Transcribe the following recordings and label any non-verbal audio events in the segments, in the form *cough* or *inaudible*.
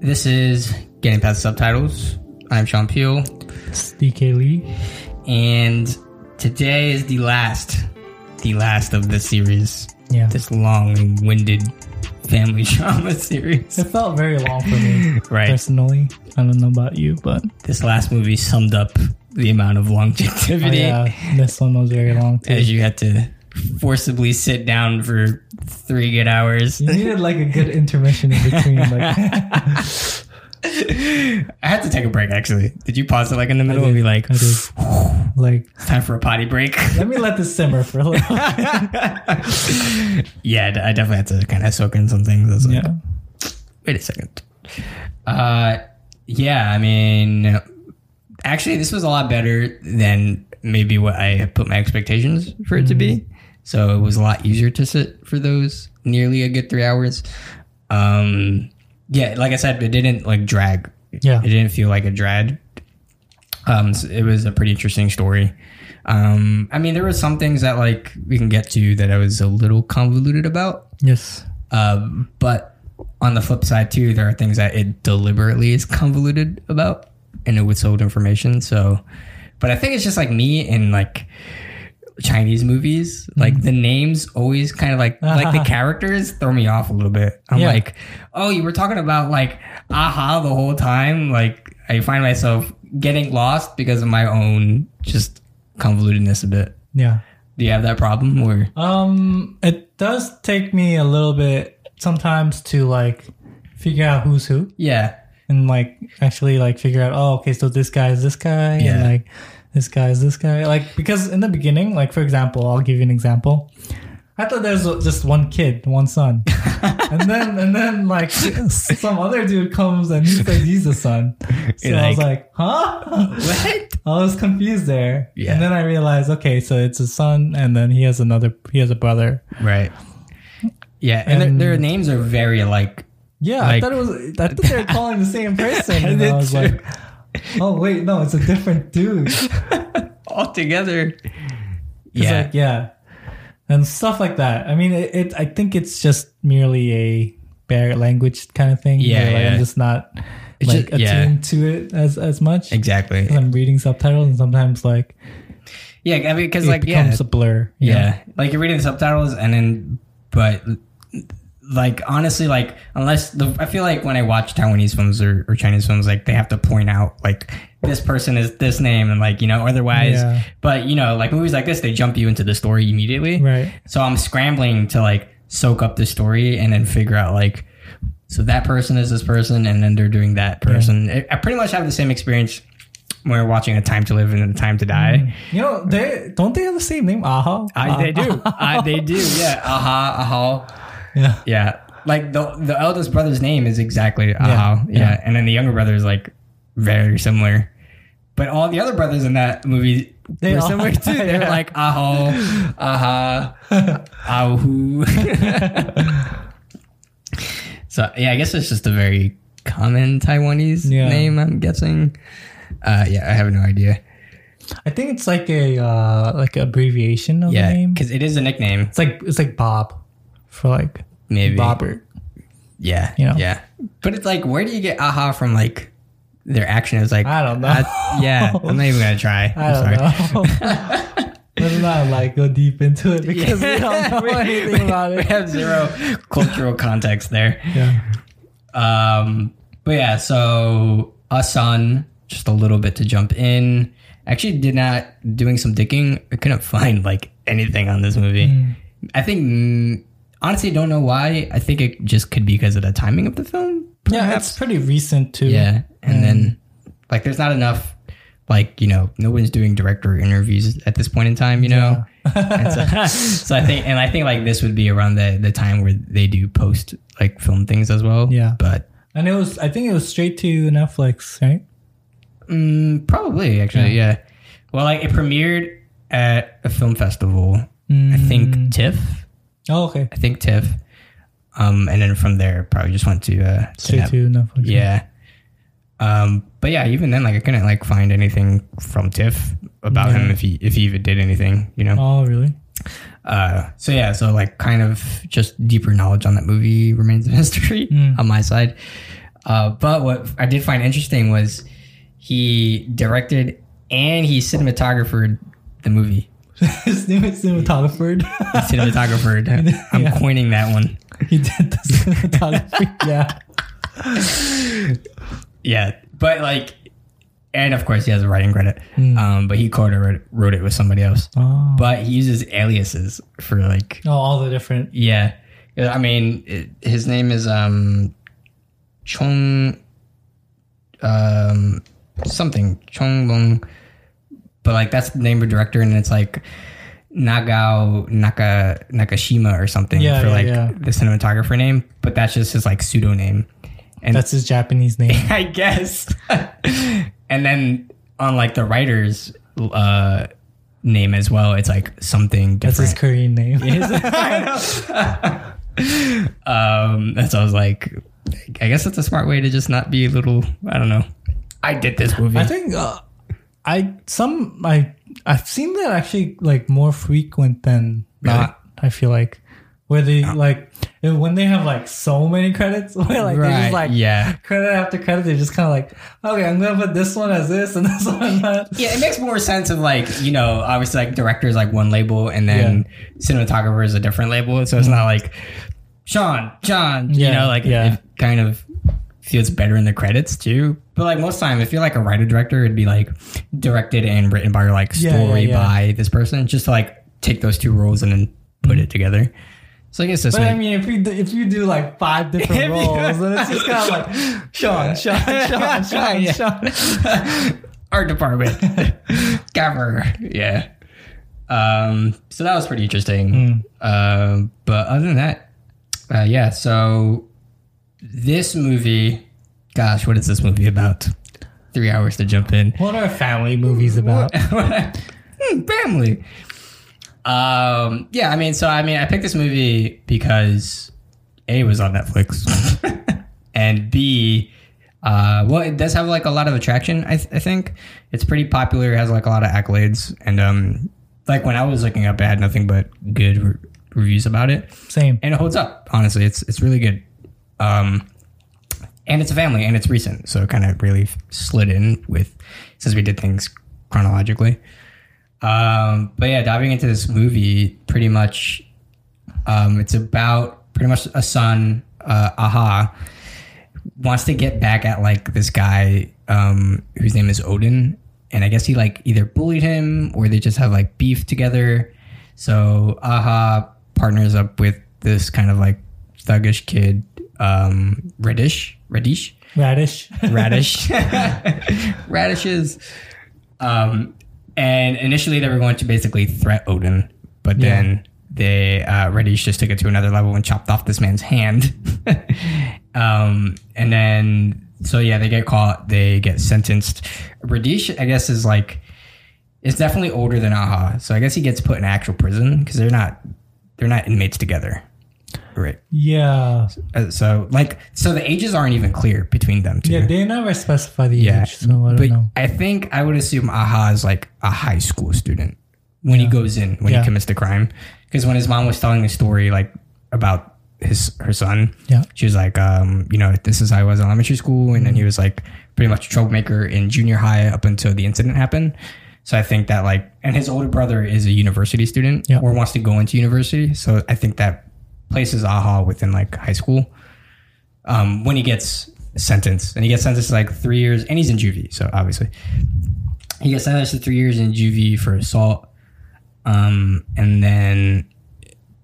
This is Getting Past Subtitles. I'm Sean Peel, It's DK Lee. and today is the last, the last of the series. Yeah. This long and winded family *laughs* drama series. It felt very long for me *laughs* Right. personally. I don't know about you, but This last movie summed up the amount of oh, longevity yeah, this one was very long too. as you had to forcibly sit down for three good hours. You needed like a good intermission in between. Like, *laughs* I had to take a break actually. Did you pause it like in the middle and be like, like, time for a potty break? let me let this simmer for a little. *laughs* yeah, I definitely had to kind of soak in some things. I was like, yeah. wait a second. Uh, yeah, I mean, actually, this was a lot better than maybe what I put my expectations for it to be. So it was a lot easier to sit for those nearly a good three hours. Um, yeah, like I said, it didn't like drag. Yeah. It didn't feel like a drag. Um, so it was a pretty interesting story. Um, I mean, there were some things that like we can get to that I was a little convoluted about. Yes. Um, but on the flip side too, there are things that it deliberately is convoluted about and it withhold information. So, but I think it's just like me in like Chinese movies, like the names always kind of like like the *laughs* characters throw me off a little bit. I'm Yeah. like, oh, you were talking about like aha the whole time. Like I find myself getting lost because of my own just convolutedness a bit. Yeah. Do you have that problem or Um, it does take me a little bit sometimes to like figure out who's who yeah, and like actually like figure out oh okay so this guy is this guy Yeah. and like this guy is this guy like because in the beginning like for example I'll give you an example I thought there's just one kid one son *laughs* and then and then like some other dude comes and he says he's the son *laughs* so You're I was like- like huh what? *laughs* I was confused there Yeah. and then I realized okay so it's a son and then he has another he has a brother Right. Yeah, and, And- their, their names are very like. Yeah, Like- I thought it was. I thought they were calling the same person, and I was like, *laughs* "Oh wait, no, it's a different dude." *laughs* Altogether. Yeah, like, yeah, and stuff like that. I mean, it, it. I think it's just merely a bare language kind of thing. Yeah, like, yeah. I'm just not It's like just- yeah. attuned to it as as much. Exactly. I'm reading subtitles, and sometimes like Yeah, I mean, because like yeah, becomes a blur. know? yeah, like you're reading the subtitles, and then but like honestly, like unless the I feel like when I watch Taiwanese films or, or Chinese films, like they have to point out like this person is this name, and like you know otherwise. Yeah. But you know, like movies like this, they jump you into the story immediately. Right. So I'm scrambling to like soak up the story and then figure out like, so that person is this person, and then they're doing that person. I- I pretty much have the same experience when we're watching A Time to Live and A Time to mm. Die. You know, they don't they have the same name? Aha. I, they ah. do. I, they do. Yeah. *laughs* Aha. Aha. Yeah. Yeah. Like the the eldest brother's name is exactly Aha. Yeah. yeah. And then the younger brother is like very similar. But all the other brothers in that movie They were similar *laughs* too. They're Yeah. like Aho, Aha, *laughs* Ahu. *laughs* so yeah, I guess it's just a very common Taiwanese Yeah. name. I'm guessing. Uh, yeah, I have no idea. I think it's like a uh like abbreviation of Yeah, the name. because it is a nickname. It's like it's like Bob for like Maybe Bobbert. Yeah, You know? yeah. But it's like, where do you get aha from? Like their action is like, I don't know. I- yeah, *laughs* I'm not even gonna try. I don't know. *laughs* Let's not like go deep into it because we don't know *laughs* we, anything about it. we have zero cultural context there. Yeah. Um, but yeah, so A Sun, just a little bit to jump in. Actually, did not doing some digging. I couldn't find like anything on this movie. Hmm. I think mm, honestly, don't know why. I think it just could be because of the timing of the film. Yeah, perhaps. it's pretty recent too. Yeah, and then like there's not enough like you know no one's doing director interviews at this point in time. You know, and so, *laughs* so I think and I think like this would be around the the time where they do post like film things as well. Yeah. but And it was I think it was straight to Netflix, right? mm, probably actually yeah. Well, like it premiered at a film festival. I think TIFF. Oh, okay. I think TIFF. Um, and then from there, probably just went to uh, to Straight Net- to Netflix. Yeah. Um, but yeah, even then, like I couldn't like find anything from Tiff about him if he if he even did anything, you know. Oh, really? Uh, so yeah, so like kind of just deeper knowledge on that movie remains a *laughs* mystery on my side. Uh, but what I did find interesting was he directed and he cinematographed the movie. His name is cinematographer. Cinematographed. *laughs* I'm Yeah. coining that one. he did the cinematography. *laughs* yeah. *laughs* Yeah, but like, and of course he has a writing credit. Hmm. Um, but he co-wrote wrote it with somebody else. Oh. But he uses aliases for like oh, all the different. Yeah, Yeah, I mean, it, his name is um, Chong, um, something Chong Bong, but like that's the name of the director, and it's like Nagao Naka Nakashima or something Yeah, for yeah, like yeah. the cinematographer name, but that's just his like pseudo name, and That's his Japanese name. *laughs* I guess. *laughs* and then on like the writer's uh, name as well, it's like something different. That's his Korean name. *laughs* um, that's I was like, I guess that's a smart way to just not be a little. I don't know. I did this movie. I think uh, I some I I've seen that actually like more frequent than Really? not. I feel like where they like when they have like so many credits, *laughs* where like they just like yeah. credit after credit, they're just kind of like, okay, I'm gonna put this one as this and this one as that. yeah, it makes more sense of like you know, obviously like directors like one label and then cinematographer is a different label, so it's mm-hmm. not like Sean, John. you know, like yeah. it kind of feels better in the credits too. But like most time, if you're like a writer director, it'd be like directed and written by like Yeah, yeah, story yeah. by this person, just to like take those two roles and then put it together. So I guess this But I mean, if you do, if you do like five *laughs* different roles, then it's just kind of like Sean, *laughs* Sean, Sean, Sean, Yeah. Sean. *laughs* art department cover yeah um so that was pretty interesting um but other than that uh yeah so this movie gosh what is this movie about? Three hours to jump in. What are family movies about? *laughs* Hmm, family. Um yeah i mean so i mean i picked this movie because a was on netflix *laughs* and b uh well it does have like a lot of attraction i, th- I think. It's pretty popular it has like a lot of accolades and um like when i was looking up it had nothing but good re- reviews about it. Same. and it holds up honestly. It's it's really good. Um and it's a family and it's recent so it kind of really slid in with since we did things chronologically. Um but yeah diving into this movie pretty much um it's about pretty much a son uh aha wants to get back at like this guy um whose name is odin. And i guess he like either bullied him or they just have like beef together. So aha partners up with this kind of like thuggish kid um reddish reddish Radish. radish. *laughs* Radishes. Um and initially they were going to basically threat odin but Yeah. then they uh reddish just took it to another level and chopped off this man's hand. *laughs* Um and then so yeah they get caught they get sentenced. Radish i guess is like it's definitely older than aha so i guess he gets put in actual prison because they're not they're not inmates together right yeah. Uh, so like so the ages aren't even clear between them two Yeah, they never specify the yeah, age, so I don't but know. I think I would assume Aha is like a high school student when he goes in when Yeah. he commits the crime. Because when his mom was telling the story like about his her son, Yeah. she was like, um, you know, this is how I was in elementary school, and then Mm-hmm. he was like pretty much a troublemaker in junior high up until the incident happened. So I think that like, and his older brother is a university student Yeah. or wants to go into university. So I think that places Aha within like high school. Um, when he gets sentenced, and he gets sentenced to like three years, and he's in juvie, so obviously. He gets sentenced to three years in juvie for assault, um, and then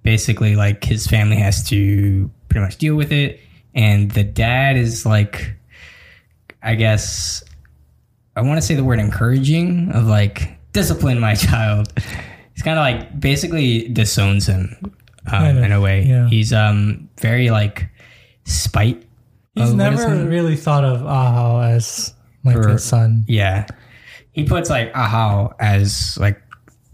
basically like his family has to pretty much deal with it, and the dad is like, I guess, I want to say the word encouraging of like discipline my *laughs* child. He's kind of like basically disowns him of, in a way. yeah. He's um very like spite. He's of what his never really thought of Aho as like Or- his son. Yeah, he puts like Ahao as like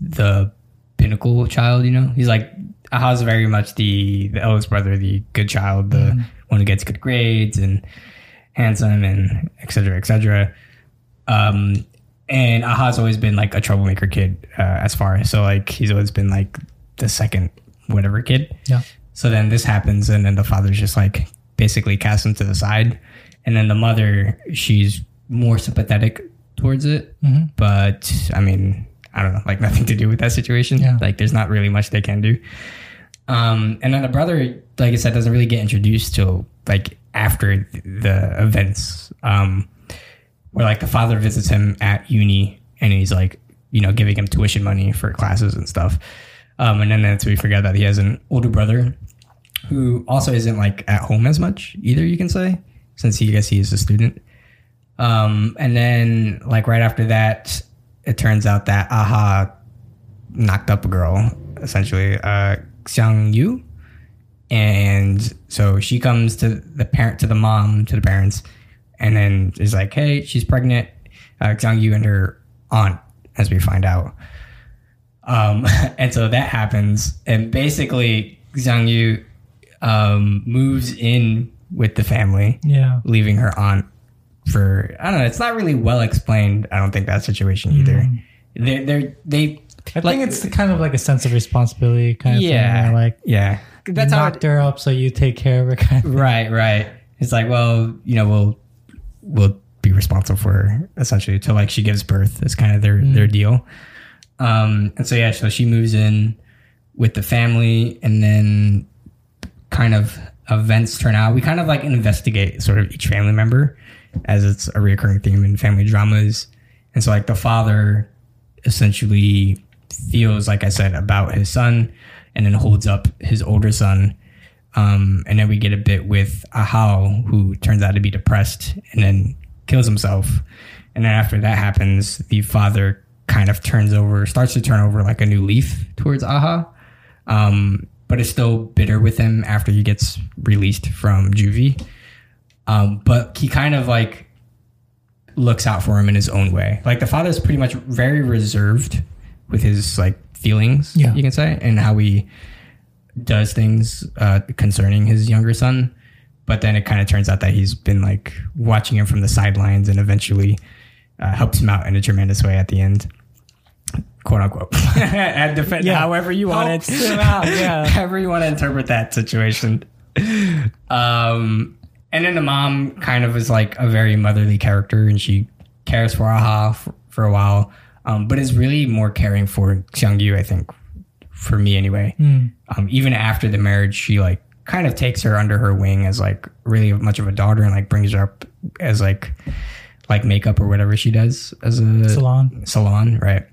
the pinnacle child. You know, he's like Ahao's very much the the eldest brother, the good child, the one who gets good grades and handsome and etc. cetera, et cetera. Um, and Aha's always been like a troublemaker kid uh, as far as so like he's always been like the second whatever kid. Yeah. So then this happens, and then the father's just like basically casts him to the side, and then the mother, she's more sympathetic towards it. Mhm. But I mean, I don't know, like *laughs* nothing to do with that situation. Yeah. Like there's not really much they can do. Um, and then the brother, like I said, doesn't really get introduced till like after th- the events. Um, where like the father visits him at uni and he's like, you know, giving him tuition money for classes and stuff. Um, and then that's we forget that he has an older brother who also isn't like at home as much either, you can say, since he I guess he is a student. Um, and then like right after that, it turns out that Aha knocked up a girl, essentially, uh, Xiang Yu. And so she comes to the parent, to the mom, to the parents, and then is like, hey, she's pregnant. Uh, Xiang Yu and her aunt, as we find out. Um, *laughs* and so that happens. And basically, Xiang Yu um, moves in with the family Yeah. leaving her aunt for I don't know. It's not really well explained. I don't think that situation either. They they they I like think it's the kind of like a sense of responsibility kind of yeah thing. Like yeah. That's how knocked her up, so you take care of her. Kind of. right right. It's like well you know we'll we'll be responsible for her essentially until like she gives birth. Is kind of their their deal. Um and so yeah so she moves in with the family and then kind of events turn out. We kind of like investigate sort of each family member as it's a reoccurring theme in family dramas. And so like the father essentially feels like I said about his son and then holds up his older son. Um, and then we get a bit with Ahao, who turns out to be depressed and then kills himself. And then after that happens, the father kind of turns over, starts to turn over like a new leaf towards Aha um, but is still bitter with him after he gets released from juvie. Um, but he kind of like looks out for him in his own way. Like the father is pretty much very reserved with his like feelings, Yeah. you can say, and how he does things uh, concerning his younger son. But then it kind of turns out that he's been like watching him from the sidelines and eventually uh, helps him out in a tremendous way at the end. Quote unquote. *laughs* and defend Yeah. however you want it. Helps him out, yeah. *laughs* however you want to interpret that situation. Um, and then the mom kind of is like a very motherly character, and she cares for Aha for, for a while, um, but is really more caring for Xiang Yu. I think, for me anyway. Um, even after the marriage, she like kind of takes her under her wing as like really much of a daughter, and like brings her up as like like makeup or whatever she does as a Salon. salon, right?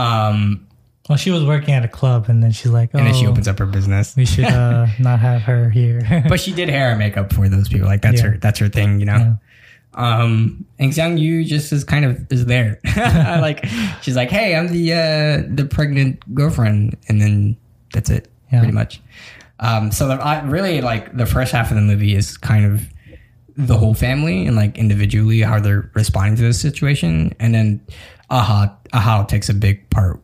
Um, Well, she was working at a club, and then she's like, "Oh, and then she opens up her business. we should uh, *laughs* not have her here." *laughs* but she did hair and makeup for those people. Like that's Yeah. her that's her thing, you know. Um, and Xiang Yu just is kind of is there. *laughs* like she's like, hey, I'm the uh the pregnant girlfriend, and then that's it, Yeah. pretty much. Um, so the, I really like the first half of the movie is kind of the whole family and like individually how they're responding to this situation, and then Aha Aha takes a big part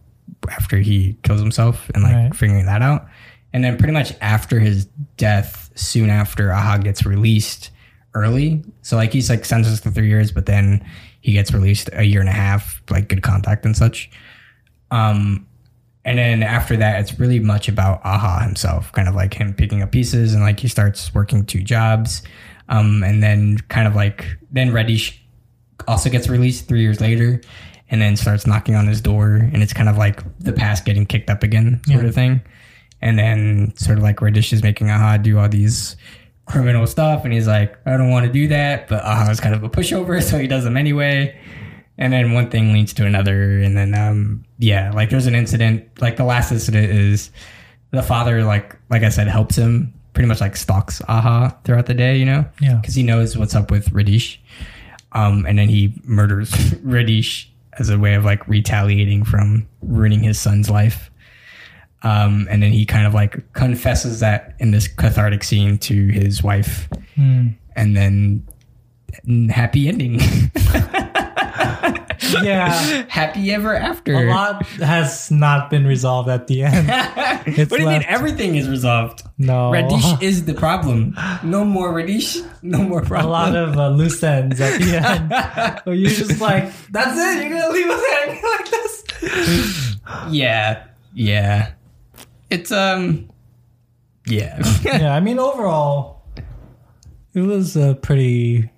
after he kills himself and like Right. figuring that out. And then pretty much after his death, soon after Aha gets released early. So like he's like sentenced to three years, but then he gets released a year and a half, like good contact and such. Um and then after that, it's really much about Aha himself, kind of like him picking up pieces and like he starts working two jobs. Um, and then kind of like, then Reddish also gets released three years later and then starts knocking on his door. And it's kind of like the past getting kicked up again, sort Yeah. of thing. And then sort of like Reddish is making Aha do all these criminal stuff. And he's like, I don't want to do that. But Aha is kind of a pushover. *laughs* So he does them anyway and then one thing leads to another and then um yeah like there's an incident like the last incident is the father like like i said helps him pretty much like stalks aha throughout the day you know Yeah. because he knows what's up with radish um and then he murders *laughs* radish as a way of like retaliating from ruining his son's life. Um and then he kind of like confesses that in this cathartic scene to his wife. Hmm. and then happy ending *laughs* Yeah. *laughs* happy ever after. A lot has not been resolved at the end. *laughs* what do you mean? Everything is resolved. No. Radish *laughs* is the problem. No more Radish. No more problem. a lot of uh, loose ends at the end. Where you're just like, that's it. You're gonna leave us hanging like this. yeah, yeah. It's um, yeah, yeah, I mean, overall, it was a pretty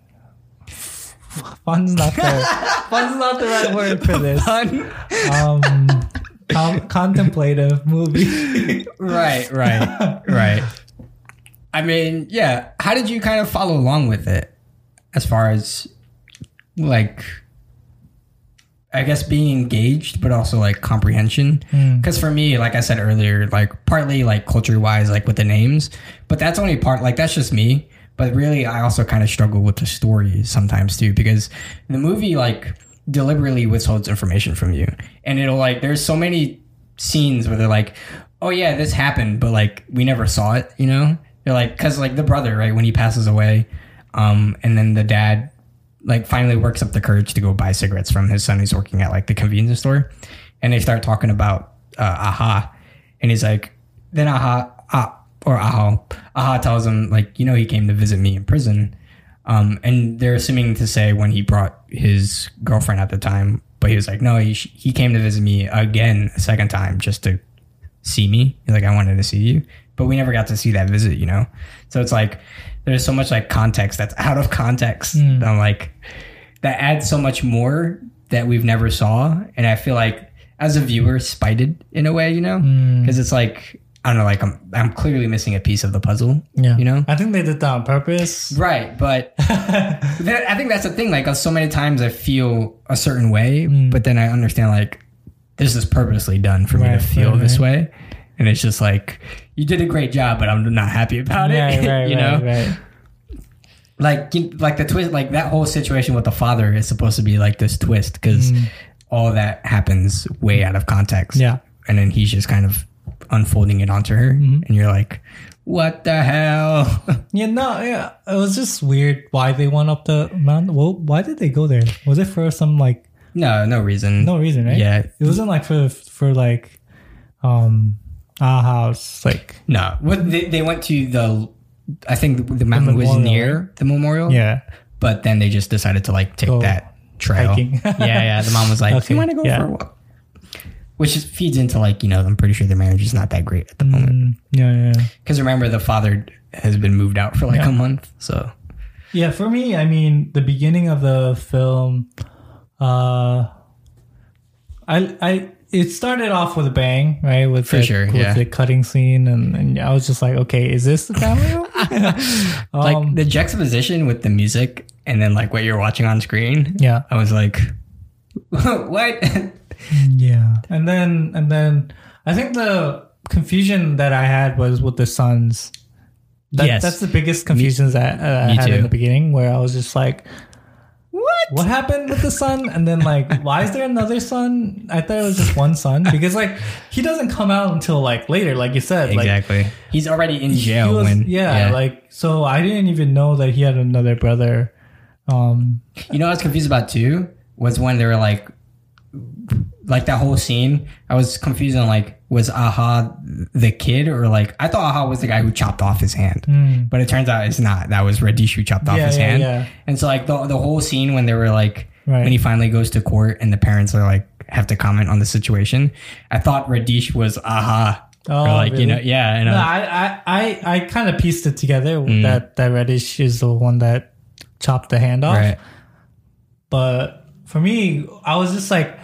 fun's not the *laughs* fun's not the right word for this. *laughs* Fun. Um, com- contemplative movie. *laughs* right, right, right. I mean, yeah. How did you kind of follow along with it, as far as like, I guess being engaged, but also like comprehension? Because for me, like I said earlier, like partly like culture wise, like with the names, but that's only part. Like that's just me. But really, I also kind of struggle with the story sometimes too, because the movie like deliberately withholds information from you, and it'll like there's so many scenes where they're like, "Oh yeah, this happened," but like we never saw it. You know, they're like because like the brother right when he passes away, um, and then the dad like finally works up the courage to go buy cigarettes from his son who's working at like the convenience store, and they start talking about uh, aha, and he's like, then aha, ah, or aha, aha tells him like, you know, he came to visit me in prison. Um, and they're assuming to say when he brought his girlfriend at the time, but he was like, no, he, he came to visit me again a second time just to see me. He's like, I wanted to see you, but we never got to see that visit, you know? So it's like, there's so much like context that's *laughs* out of context. I'm like, that adds so much more that we've never saw. And I feel like as a viewer, spited in a way, you know? Cause it's like, I don't know, like I'm, I'm clearly missing a piece of the puzzle, Yeah, you know? I think they did that on purpose. Right, but *laughs* that, I think that's the thing. Like, uh, so many times I feel a certain way, but then I understand like this is purposely done for me to feel right, this way, and it's just like you did a great job, but I'm not happy about it. Right, *laughs* right, you right, know, right. like like the twist, like that whole situation with the father is supposed to be like this twist because all that happens way out of context. Yeah. and then he's just kind of unfolding it onto her, and you're like, what the hell? *laughs* Yeah, no, yeah. It was just weird why they went up the mountain. Well, why did they go there? Was it for some like no, no reason. no reason, right? Yeah, It wasn't like for for like um our house, like No, what they, they went to the, I think the, the mountain was near the memorial. yeah. but then they just decided to like take Go that trail. hiking. *laughs* yeah, yeah. The mom was like, Okay, "You want to go yeah. for a walk?" Which just feeds into like you know I'm pretty sure their marriage is not that great at the moment Mm, yeah, yeah. because remember the father has been moved out for like a month, so Yeah, for me, I mean, the beginning of the film, uh, I, I, it started off with a bang, right? With For the, sure, with yeah. the cutting scene, and, and I was just like, okay, is this the family? movie? *laughs* *laughs* like Um, the juxtaposition with the music and then like what you're watching on screen. yeah, I was like, *laughs* what? Yeah, and then and then I think the confusion that I had was with the sons. That, Yes. that's the biggest confusions that uh, I Me had in the beginning, where I was just like, what? what happened with the son and then like *laughs* why is there another son i thought it was just one son because like he doesn't come out until like later like you said like Exactly. He's already in he jail was, when yeah, like so i didn't even know that he had another brother um You know what I was confused about too was when they were like, like that whole scene. I was confused on like, was Aha the kid or like I thought Aha was the guy who chopped off his hand, but it turns out it's not. That was Radish who chopped off Hmm. His yeah, hand. yeah. And so like the the whole scene when they were like Right. when he finally goes to court and the parents are like have to comment on the situation. I thought Radish was Aha. Oh, or like you know, really? yeah, and no, uh, i i i, I kind of pieced it together Mm. that that reddish is the one that chopped the hand off right. but for me i was just like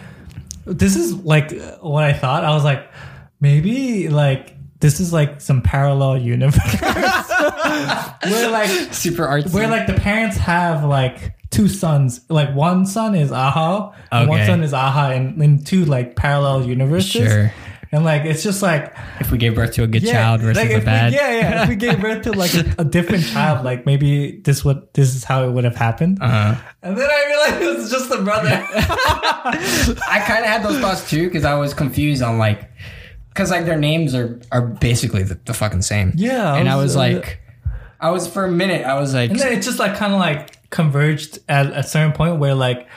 this is like what i thought. I was like maybe like this is like some parallel universe. *laughs* Where like Super artsy. where like the parents have like two sons. Like one son is aha and one son is aha in, in two like parallel universes. Sure. And like it's just like if we gave birth to a good yeah, child versus like a if we- bad. yeah yeah if we gave birth to like a, a different child like maybe this would this is how it would have happened Uh-huh. and then i realized it was just a brother *laughs* I kind of had those thoughts too because I was confused on like, because like their names are are basically the, the fucking same. Yeah, I and I was, was uh, like, I was for a minute. I was like, And then it just like kind of like converged at a certain point where like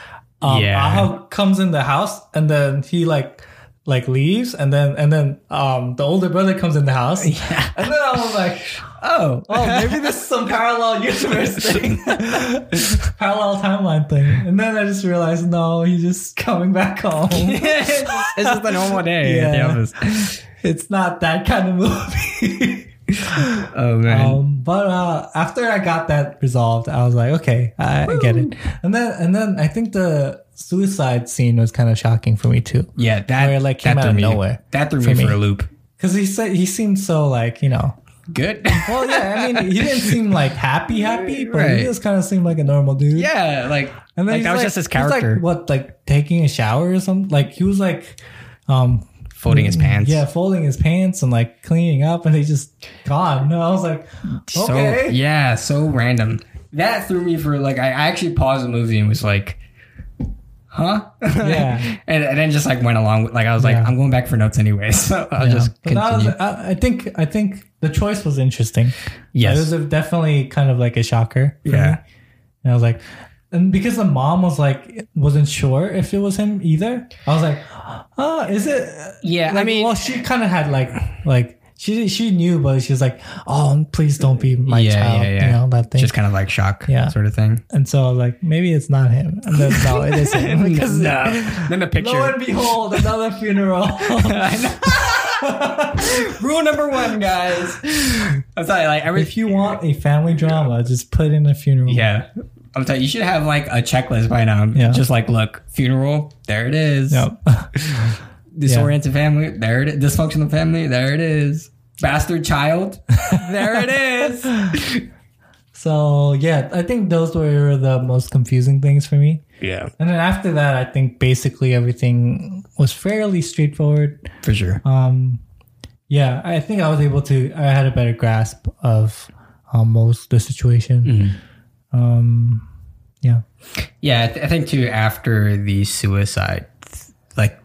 um Yeah. Aha comes in the house and then he like like leaves and then and then um the older brother comes in the house. *laughs* Yeah. And then I was like, oh, oh maybe this is some parallel *laughs* universe thing. *laughs* parallel timeline thing. And then I just realized no, he's just coming back home. it's just a normal day at the Yeah. office. it's not that kind of movie. *laughs* oh man. Um, but uh, after I got that resolved, I was like, okay, I, I get it. And then and then I think the suicide scene was kind of shocking for me too, yeah, that where it, like, came out of me, nowhere That threw for me, me. for a loop. because he said he seemed so like you know. Good. *laughs* Well, yeah, I mean, he didn't seem like happy, happy, but Right. he just kind of seemed like a normal dude. yeah, like And then like that was like- just his he's like, character, what, like taking a shower or something? Like he was like, um, folding his hmm. pants. yeah, folding his pants and like cleaning up, and he just gone. No, I was like, So okay, yeah, so random. That threw me for like I actually paused the movie and was like, huh? Yeah. *laughs* and, and then just like went along with like I was like, Yeah. I'm going back for notes anyway, *laughs* so I'll Yeah. just that was- continue. I, I think I think the choice was interesting. Yes. it was a, definitely kind of like a shocker. For Yeah. me. and I was like, and because the mom was like wasn't sure if it was him either. I was like, oh, is it? Yeah, I mean- well, she kind of had like like she she knew, but she was like, oh, please don't be my Yeah, child. yeah, yeah. You know that thing. just kind of like shock Yeah. sort of thing. and so I was like, maybe it's not him. And then no, it is him. *laughs* Because *laughs* no. Then the picture. lo and behold, another funeral. *laughs* Rule number one, guys. I'm telling you, like every if you want a family drama, just put in a funeral. yeah. I'm telling you, you should have like a checklist by now. Yeah. Just like, look, funeral, there it is. Yep. *laughs* Disoriented family, there it is. Dysfunctional family, there it is. Bastard child, *laughs* there it is. *laughs* So yeah, I think those were the most confusing things for me. Yeah, And then after that, I think basically everything was fairly straightforward. for sure. Um, yeah, I think I was able to. I had a better grasp of um, most the situation. Um, yeah, I, th- I think too. After the suicide, like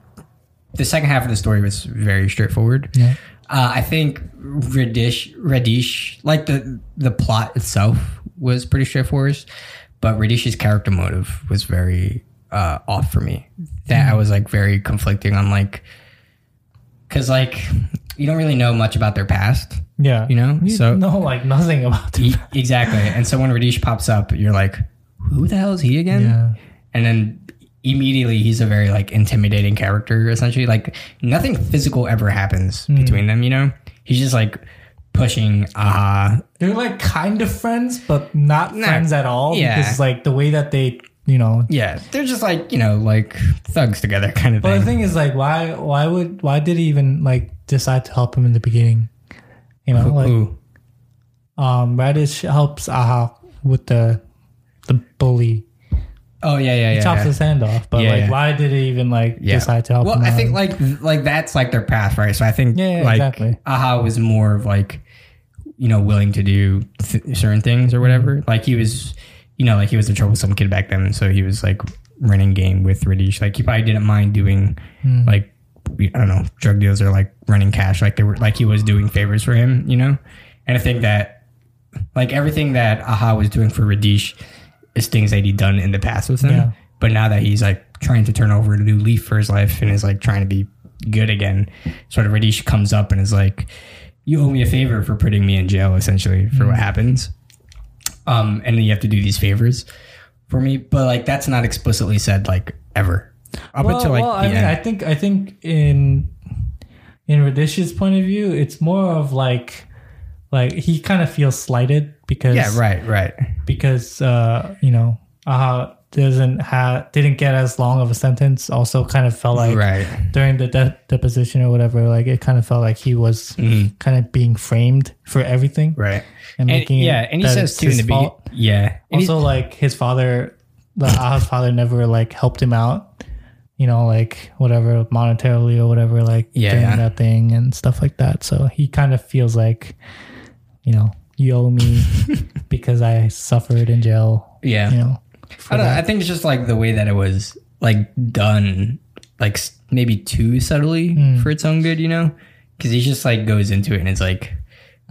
the second half of the story was very straightforward. yeah, Uh, I think Radish, Radish, like the the plot itself was pretty straightforward, but Radish's character motive was very uh, off for me. That I was like very conflicting on like, because like you don't really know much about their past, yeah. you know. You so know like nothing about it. E- exactly, and so when Radish pops up, you're like, who the hell is he again? Yeah, and then immediately he's a very like intimidating character essentially like nothing physical ever happens Hmm. between them you know he's just like pushing uh they're like kind of friends, but not Nah, friends at all. yeah. because like the way that they, you know. yeah they're just like you know like thugs together *laughs* kind of But thing the thing is, like, why, why would, why did he even like decide to help him in the beginning? You know, like, Ooh. um, Radish helps Aha with the, the bully. oh yeah yeah yeah, He chops yeah. his hand off. But Yeah, like, yeah. why did he even like decide to help well i out? think like like that's like their path right so i think Yeah, yeah, like exactly. aha was more of like you know willing to do th- certain things or whatever Mm-hmm. like he was you know like he was a troublesome kid back then so he was like running game with Radish like he probably didn't mind doing Mm. like I don't know drug deals or like running cash like they were like he was doing favors for him you know and I think that like everything that Aha was doing for Radish is things that he'd done in the past with him Yeah. but now that he's like trying to turn over a new leaf for his life and is like trying to be good again, sort of Radish comes up and is like, "You owe me a favor for putting me in jail, essentially for Mm. what happens." Um, and then you have to do these favors for me, but like that's not explicitly said like ever up well, until like well, I mean, end. I think I think in in Radish's point of view, it's more of like like he kind of feels slighted because yeah, right, right, because uh you know Aha doesn't have didn't get as long of a sentence. Also, kind of felt like right. during the de- deposition or whatever, like it kind of felt like he was Mhm. kind of being framed for everything Right. and And, making it yeah, and he says it's too in the beginning. fault. Yeah. And also like his father the *laughs* Aha's father never like helped him out you know like whatever monetarily or whatever like Yeah, during yeah. that thing and stuff like that so he kind of feels like you know you owe me because i suffered in jail yeah. you know I don't I think it's just like the way that it was like done, like maybe too subtly Hmm. for its own good, you know? Because he just like goes into it and it's like,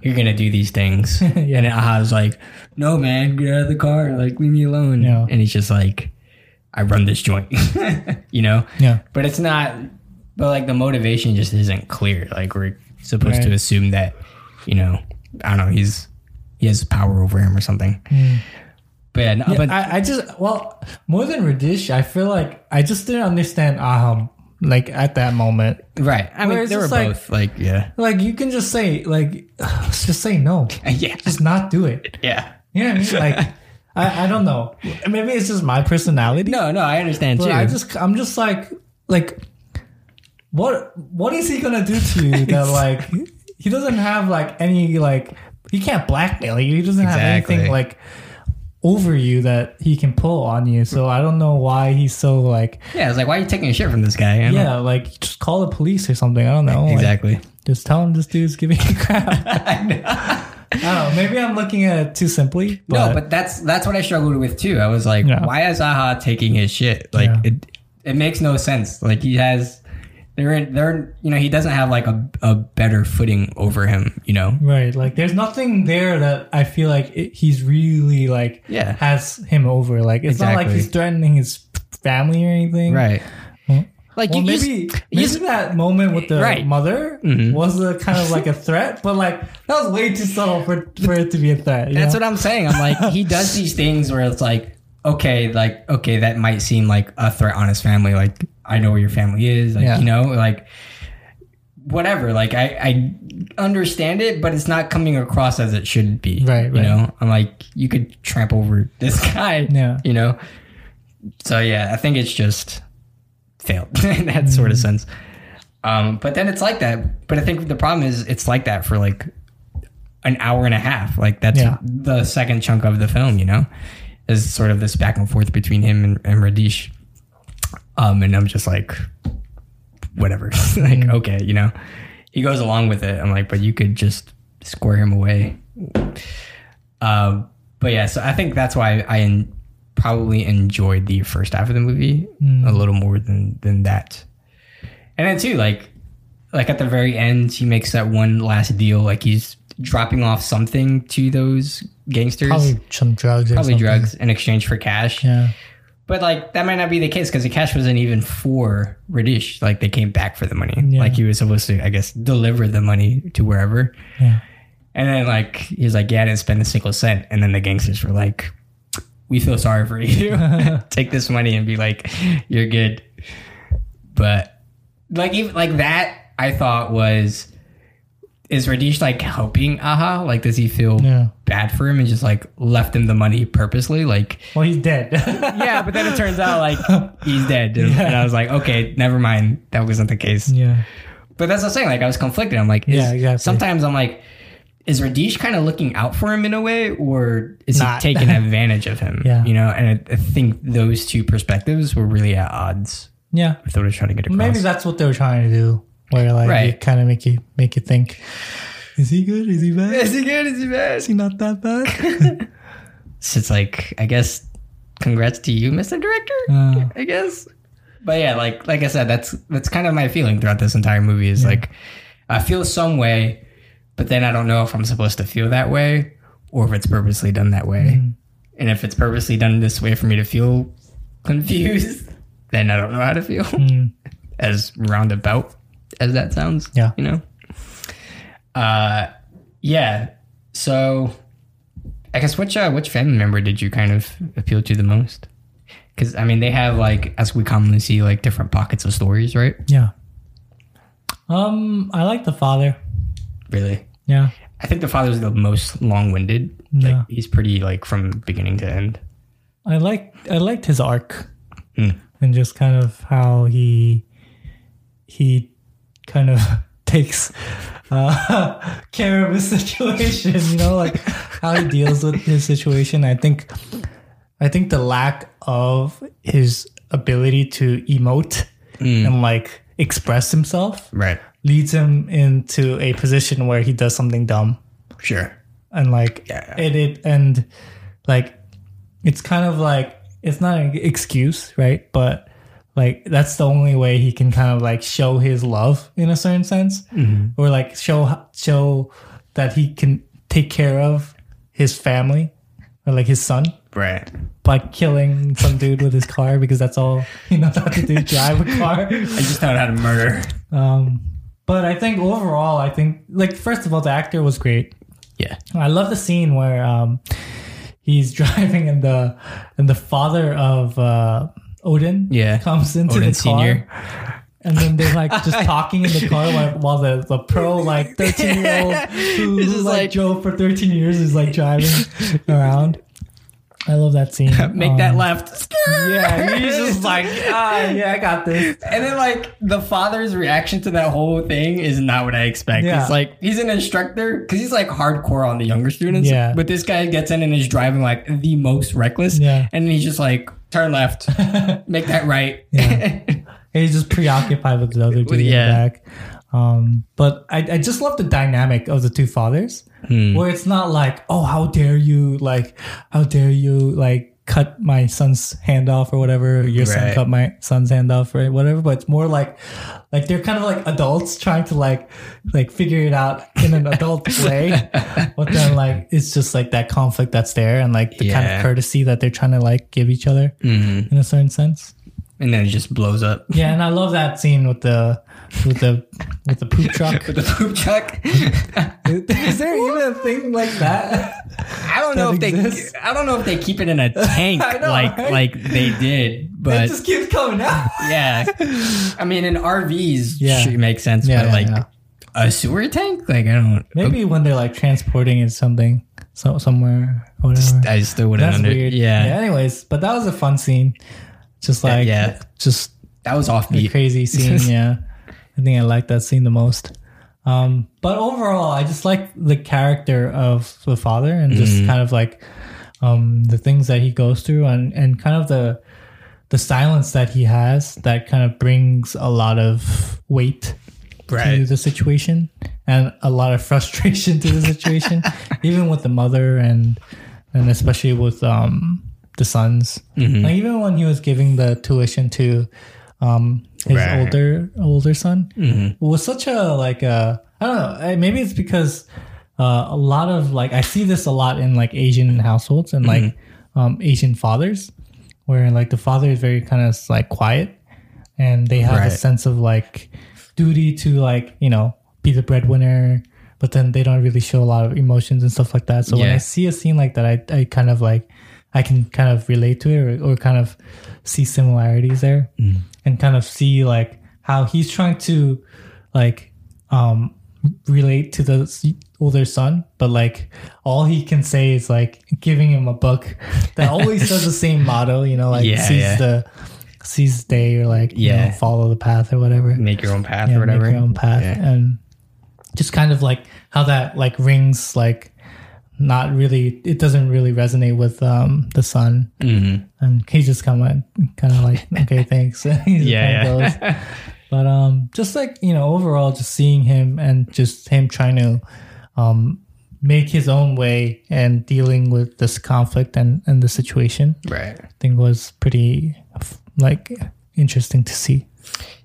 "You're gonna do these things," *laughs* Yeah. and Aha's like, "No, man, get out of the car, like leave me alone." Yeah. And he's just like, "I run this joint," *laughs* you know? yeah But it's not. But like the motivation just isn't clear. Like we're supposed to assume that, you know, I don't know, he's he has power over him or something. Mm. But yeah, no. Yeah, but I, I just well more than Radish, I feel like I just didn't understand Aha like at that moment. Right. I mean, they were like- both like, yeah, Like you can just say like *sighs* just say no. *laughs* yeah, Just not do it. yeah. You know I mean? Like *laughs* I, I don't know. Maybe it's just my personality. No, no, I understand too. I just I'm just like like what what is he gonna do to you that *laughs* like he doesn't have like any like he can't blackmail you. He doesn't have anything like over you that he can pull on you. So I don't know why he's so like yeah, it's like, why are you taking a shit from this guy? Don't know. yeah, like just call the police or something. I don't know. Like, exactly. just tell him this dude's giving you crap. *laughs* I don't know. Maybe I'm looking at it too simply. But, no, but that's that's what I struggled with too. I was like, Yeah. why is Aha taking his shit? Like Yeah. it it makes no sense. Like he has they're in, they're you know, he doesn't have like a, a better footing over him, you know? Right, like there's nothing there that I feel like it, he's really like Yeah. has him over. Like it's not like he's threatening his family or anything. Right. Well- Like Well, you maybe you maybe just- that moment with the Right. Mm-hmm. mother was a kind of like a threat, but like that was way too subtle for for it to be a threat. you That's know? what I'm saying. I'm like, he does these things where it's like, okay, like, okay, that might seem like a threat on his family. Like, I know where your family is. Like, Yeah. you know, like, whatever. Like, I, I understand it, but it's not coming across as it should be. Right, You right. know, I'm like, you could tramp over this *laughs* guy. Yeah. You know? So, yeah, I think it's just failed *laughs* in that sort of Mm. sense. Um, but then it's like that. But I think the problem is it's like that for like an hour and a half. Like that's Yeah. the second chunk of the film, you know, is sort of this back and forth between him and, and Radish. Um, and I'm just like, whatever. *laughs* like, Mm. okay, you know, he goes along with it. I'm like, but you could just square him away. Um, but yeah, so I think that's why I en- probably enjoyed the first half of the movie Mm. a little more than than that. And then too, like like at the very end, he makes that one last deal. Like he's dropping off something to those gangsters, probably, probably some drugs. Something. drugs, in exchange for cash. Yeah. But like that might not be the case because the cash wasn't even for Radish. Like they came back for the money. Yeah. Like he was supposed to, I guess, deliver the money to wherever. Yeah. And then like he was like, "Yeah, I didn't spend a single cent." And then the gangsters were like, "We feel sorry for you. *laughs* *laughs* Take this money and be like, you're good." But like even like that, I thought was is Radish like helping Aha? Like, does he feel Yeah. bad for him and just like left him the money purposely? Like, Well, he's dead. *laughs* yeah, but then it turns out like *laughs* he's dead, and, Yeah. and I was like, okay, never mind, that wasn't the case. yeah. But that's what I'm saying. Like I was conflicted. I'm like, Yeah, exactly. Sometimes I'm like, is Radish kind of looking out for him in a way, or is Not. he taking *laughs* advantage of him? Yeah. you know. And I, I think those two perspectives were really at odds Yeah. with what I was trying to get across. Maybe that's what they were trying to do. Where like Right. kind of make you make you think, is he good? Is he bad? is he good? Is he bad? Is he not that bad? *laughs* So it's like, I guess, congrats to you, Mr. Director. Uh. I guess. But yeah, like like I said, that's that's kind of my feeling throughout this entire movie. Is like, I feel some way, but then I don't know if I'm supposed to feel that way or if it's purposely done that way. Mm. And if it's purposely done this way for me to feel confused, *laughs* then I don't know how to feel. Mm. *laughs* As roundabout as that sounds, Yeah. you know. Uh, yeah. So, I guess which uh, which family member did you kind of appeal to the most? Because I mean, they have like as we commonly see like different pockets of stories, right? Yeah. Um, I like the father. Really, Yeah. I think the father's the most long winded. Yeah. Like he's pretty like from beginning to end. I like I liked his arc Mm. and just kind of how he he kind of *laughs* takes uh, *laughs* care of his *laughs* situation. You know, like how he deals with his situation. I think I think the lack of his ability to emote and like express himself Right. leads him into a position where he does something dumb Sure. and like Yeah. it, it and like it's kind of like it's not an excuse right but like that's the only way he can kind of like show his love in a certain sense or like show show that he can take care of his family or like his son Right. by killing some dude with his car because that's all he knows how to do drive a car *laughs* I just know how to murder. um but i think overall i think like first of all the actor was great Yeah. I love the scene where um, he's *laughs* driving and the and the father of uh, Odin Yeah. comes into Odin the car Senior. and then they're like just *laughs* talking in the car while, while the, the pro like *laughs* 13 year old who, This who is like, like- drove for 13 years is like driving around. I love that scene. *laughs* Make that Um, left. *laughs* Yeah, he's just like, ah, yeah, I got this. And then like the father's reaction to that whole thing is not what I expect. Yeah. It's like he's an instructor because he's like hardcore on the younger students. Yeah. But this guy gets in and is driving like the most reckless. Yeah. And he's just like turn left, *laughs* make that right. Yeah. He's just preoccupied with the other dude in the back. Um, but I, I just love the dynamic of the two fathers, Hmm. where it's not like, oh, how dare you, like, how dare you, like, cut my son's hand off or whatever, your son cut my son's hand off or whatever. But it's more like, like they're kind of like adults trying to like, like figure it out in an adult *laughs* way. But then like it's just like that conflict that's there and like the kind of courtesy that they're trying to like give each other Mhm. in a certain sense. And then it just blows up. Yeah, and I love that scene with the with the with the poop truck. With the poop truck. *laughs* Is there even a thing like that? I don't know if That they. I don't know if they keep it in a *laughs* tank know, like right? like they did, but it just keeps coming out. yeah. I mean, in RVs, Yeah. should make sense, Yeah, but yeah, like yeah. a sewer tank, like I don't. Maybe when they're like transporting it something so somewhere or whatever. I still wouldn't. That's under, weird. Yeah, Anyways, but that was a fun scene. Just like yeah. just that was a offbeat. crazy scene. *laughs* Yeah, I think I like that scene the most. Um, but overall, I just like the character of the father and just Mm-hmm. kind of like um, the things that he goes through and and kind of the the silence that he has that kind of brings a lot of weight to the situation and a lot of *laughs* frustration to the situation, *laughs* even with the mother and and especially with um the sons. Mm-hmm. Like even when he was giving the tuition to um his Right. older older son, Mm-hmm. was such a like a I don't know. Maybe it's because uh, a lot of like I see this a lot in like Asian households and like Mm-hmm. um, Asian fathers, where like the father is very kind of like quiet, and they have a sense of like duty to like you know be the breadwinner, but then they don't really show a lot of emotions and stuff like that. So when I see a scene like that, I I kind of like I can kind of relate to it or, or kind of see similarities there, and kind of see like how he's trying to like um relate to the older son, but like all he can say is like giving him a book *laughs* that always does the same motto, you know, like Yeah, seize yeah. the seize the day or like you Yeah. know, follow the path or whatever. Make your own path Yeah, or whatever. make your own path. And just kind of like how that like rings like not really it doesn't really resonate with um the son. Mhm. And he just *laughs* *laughs* kind of kind of like, okay, thanks. Yeah, yeah. But um, just like you know, overall, just seeing him and just him trying to um make his own way and dealing with this conflict and and the situation, right. I think was pretty like interesting to see.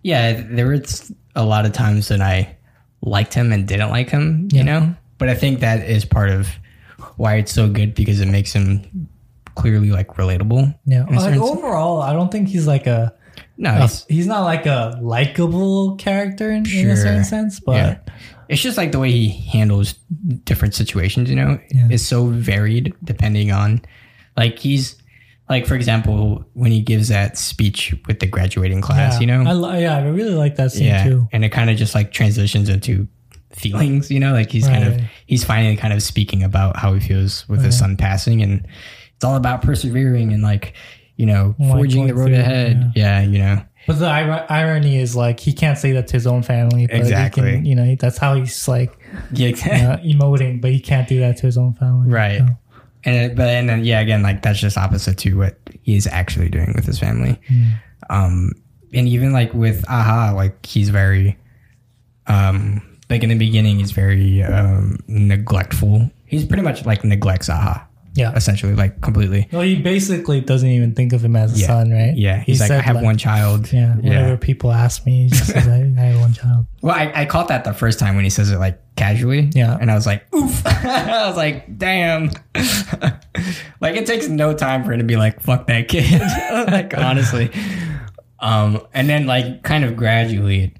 Yeah, there was a lot of times that I liked him and didn't like him, Yeah. you know? But I think that is part of why it's so good because it makes him clearly like relatable. Yeah, like overall, I don't think he's like a. no, a- he's not like a likable character in, in a certain sense, but yeah. It's just like the way he handles different situations, you know? Yeah. It's so varied depending on like he's like for example, when he gives that speech with the graduating class, yeah, you know? I, yeah, I really like that scene yeah. too. And it kind of just like transitions into feelings, you know, like he's kind of he's finally kind of speaking about how he feels with his son passing and it's all about persevering and like, you know, forging the road ahead. Yeah. you know. But the ir- irony is like he can't say that to his own family. But Exactly. He can, you know, that's how he's like Yeah, uh, emoting, but he can't do that to his own family. Right. So, And but and then yeah, again, like that's just opposite to what he is actually doing with his family. Um, and even like with Aha, like he's very, um, like in the beginning, he's very um neglectful. He's pretty much like neglects Aha, yeah. essentially, like completely. Well, he basically doesn't even think of him as a Yeah. son, right? Yeah, He he's like, I have one child. Yeah. Whenever people ask me, he just says, *laughs* I, I have one child. Well, I, I caught that the first time when he says it like casually. Yeah. And I was like, oof. *laughs* I was like, damn. *laughs* like it takes no time for him to be like, fuck that kid. like honestly. Um, and then like kind of gradually,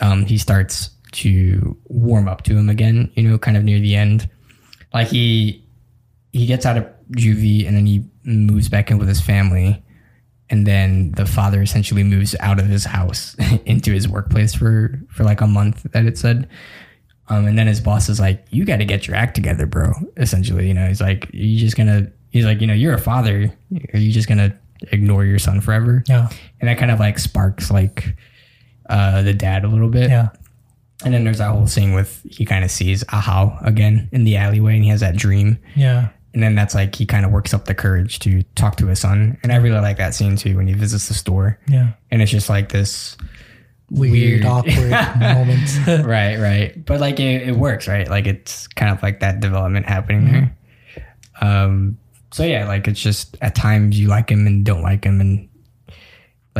um, he starts to warm up to him again, you know, kind of near the end. Like he he gets out of juvie and then he moves back in with his family. and then the father essentially moves out of his house *laughs* into his workplace for for like a month that it said. Um, and then his boss is like, "You got to get your act together, bro." Essentially, you know, he's like, "You just gonna?" He's like, "You know, you're a father. Are you just gonna ignore your son forever?" Yeah. And that kind of like sparks like uh, the dad a little bit. Yeah. And then there's that whole scene with he kind of sees Ahau again in the alleyway, and he has that dream. Yeah. And then that's like he kind of works up the courage to talk to his son. And I really like that scene too when he visits the store. Yeah. And it's just like this Weird, Weird. awkward *laughs* moment. *laughs* right, right. But like it, it works, right? Like it's kind of like that development happening there. Um so yeah, like it's just at times you like him and don't like him and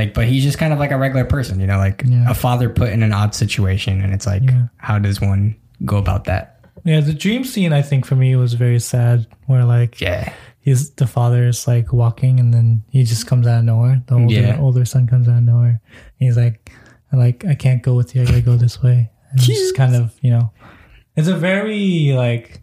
like but he's just kind of like a regular person, you know, like Yeah. a father put in an odd situation and it's like Yeah. how does one go about that? yeah, the dream scene I think for me was very sad where like Yeah. he's the father is like walking and then he just comes out of nowhere. The older Yeah. older son comes out of nowhere. and He's like I like I can't go with you, I gotta go this way. And it's just kind of, you know it's a very like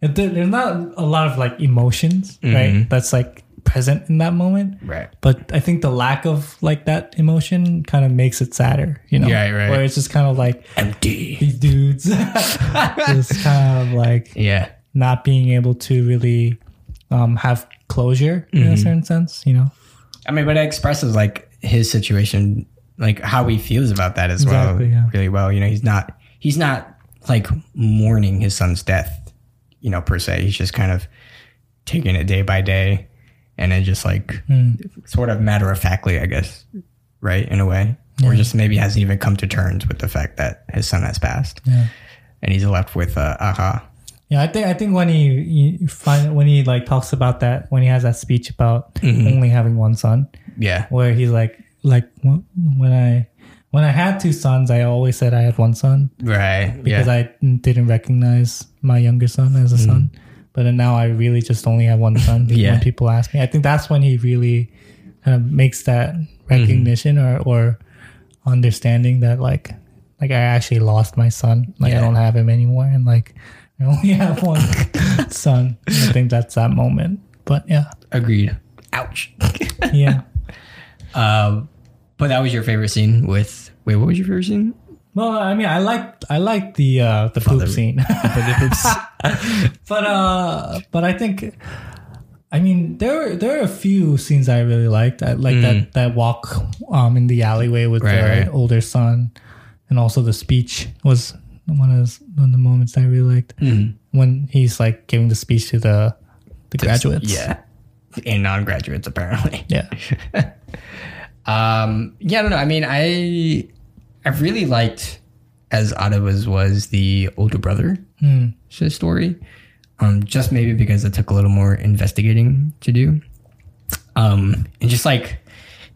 it, there's not a lot of like emotions, right? Mhm. That's like present in that moment. Right. But I think the lack of like that emotion kind of makes it sadder, you know? Right, right. Where it's just kind of like Empty. these dudes *laughs* just kind of like Yeah. not being able to really um, have closure in Mm-hmm. a certain sense, you know? I mean, but it expresses like his situation, like how he feels about that as Exactly, well, yeah. really well. You know, he's not he's not like mourning his son's death, you know, per se. He's just kind of taking it day by day, and then just like Hmm. sort of matter of factly, I guess, right in a way, or just maybe hasn't even come to terms with the fact that his son has passed, Yeah. and he's left with uh, aha. Yeah, I think I think when he, he find when he like talks about that when he has that speech about Mm-hmm. only having one son, Yeah, where he's like like when I when I had two sons, I always said I had one son right. because yeah. I didn't recognize my younger son as a son. But then now I really just only have one son. *laughs* Yeah. When people ask me, I think that's when he really kind of makes that recognition or or understanding that like like I actually lost my son. Like I don't have him anymore, and like I only *laughs* have one *laughs* son. I think that's that moment. But yeah, Agreed. Ouch. yeah. Um, but that was your favorite scene with. Wait, what was your favorite scene? Well, I mean, I like I like the uh, the Father- *laughs* poop scene, *laughs* but uh, but I think, I mean, there were there are a few scenes I really liked. I like that that walk um in the alleyway with Mm. Right, the right. older son, and also the speech was one of those, one of the moments I really liked Mm. when he's like giving the speech to the the graduates. Yeah. *laughs* And non graduates, apparently. yeah, Um, yeah, I don't know. I mean, I I really liked as odd was was the older brother Hmm. story. Um, just maybe because it took a little more investigating to do. Um, and just like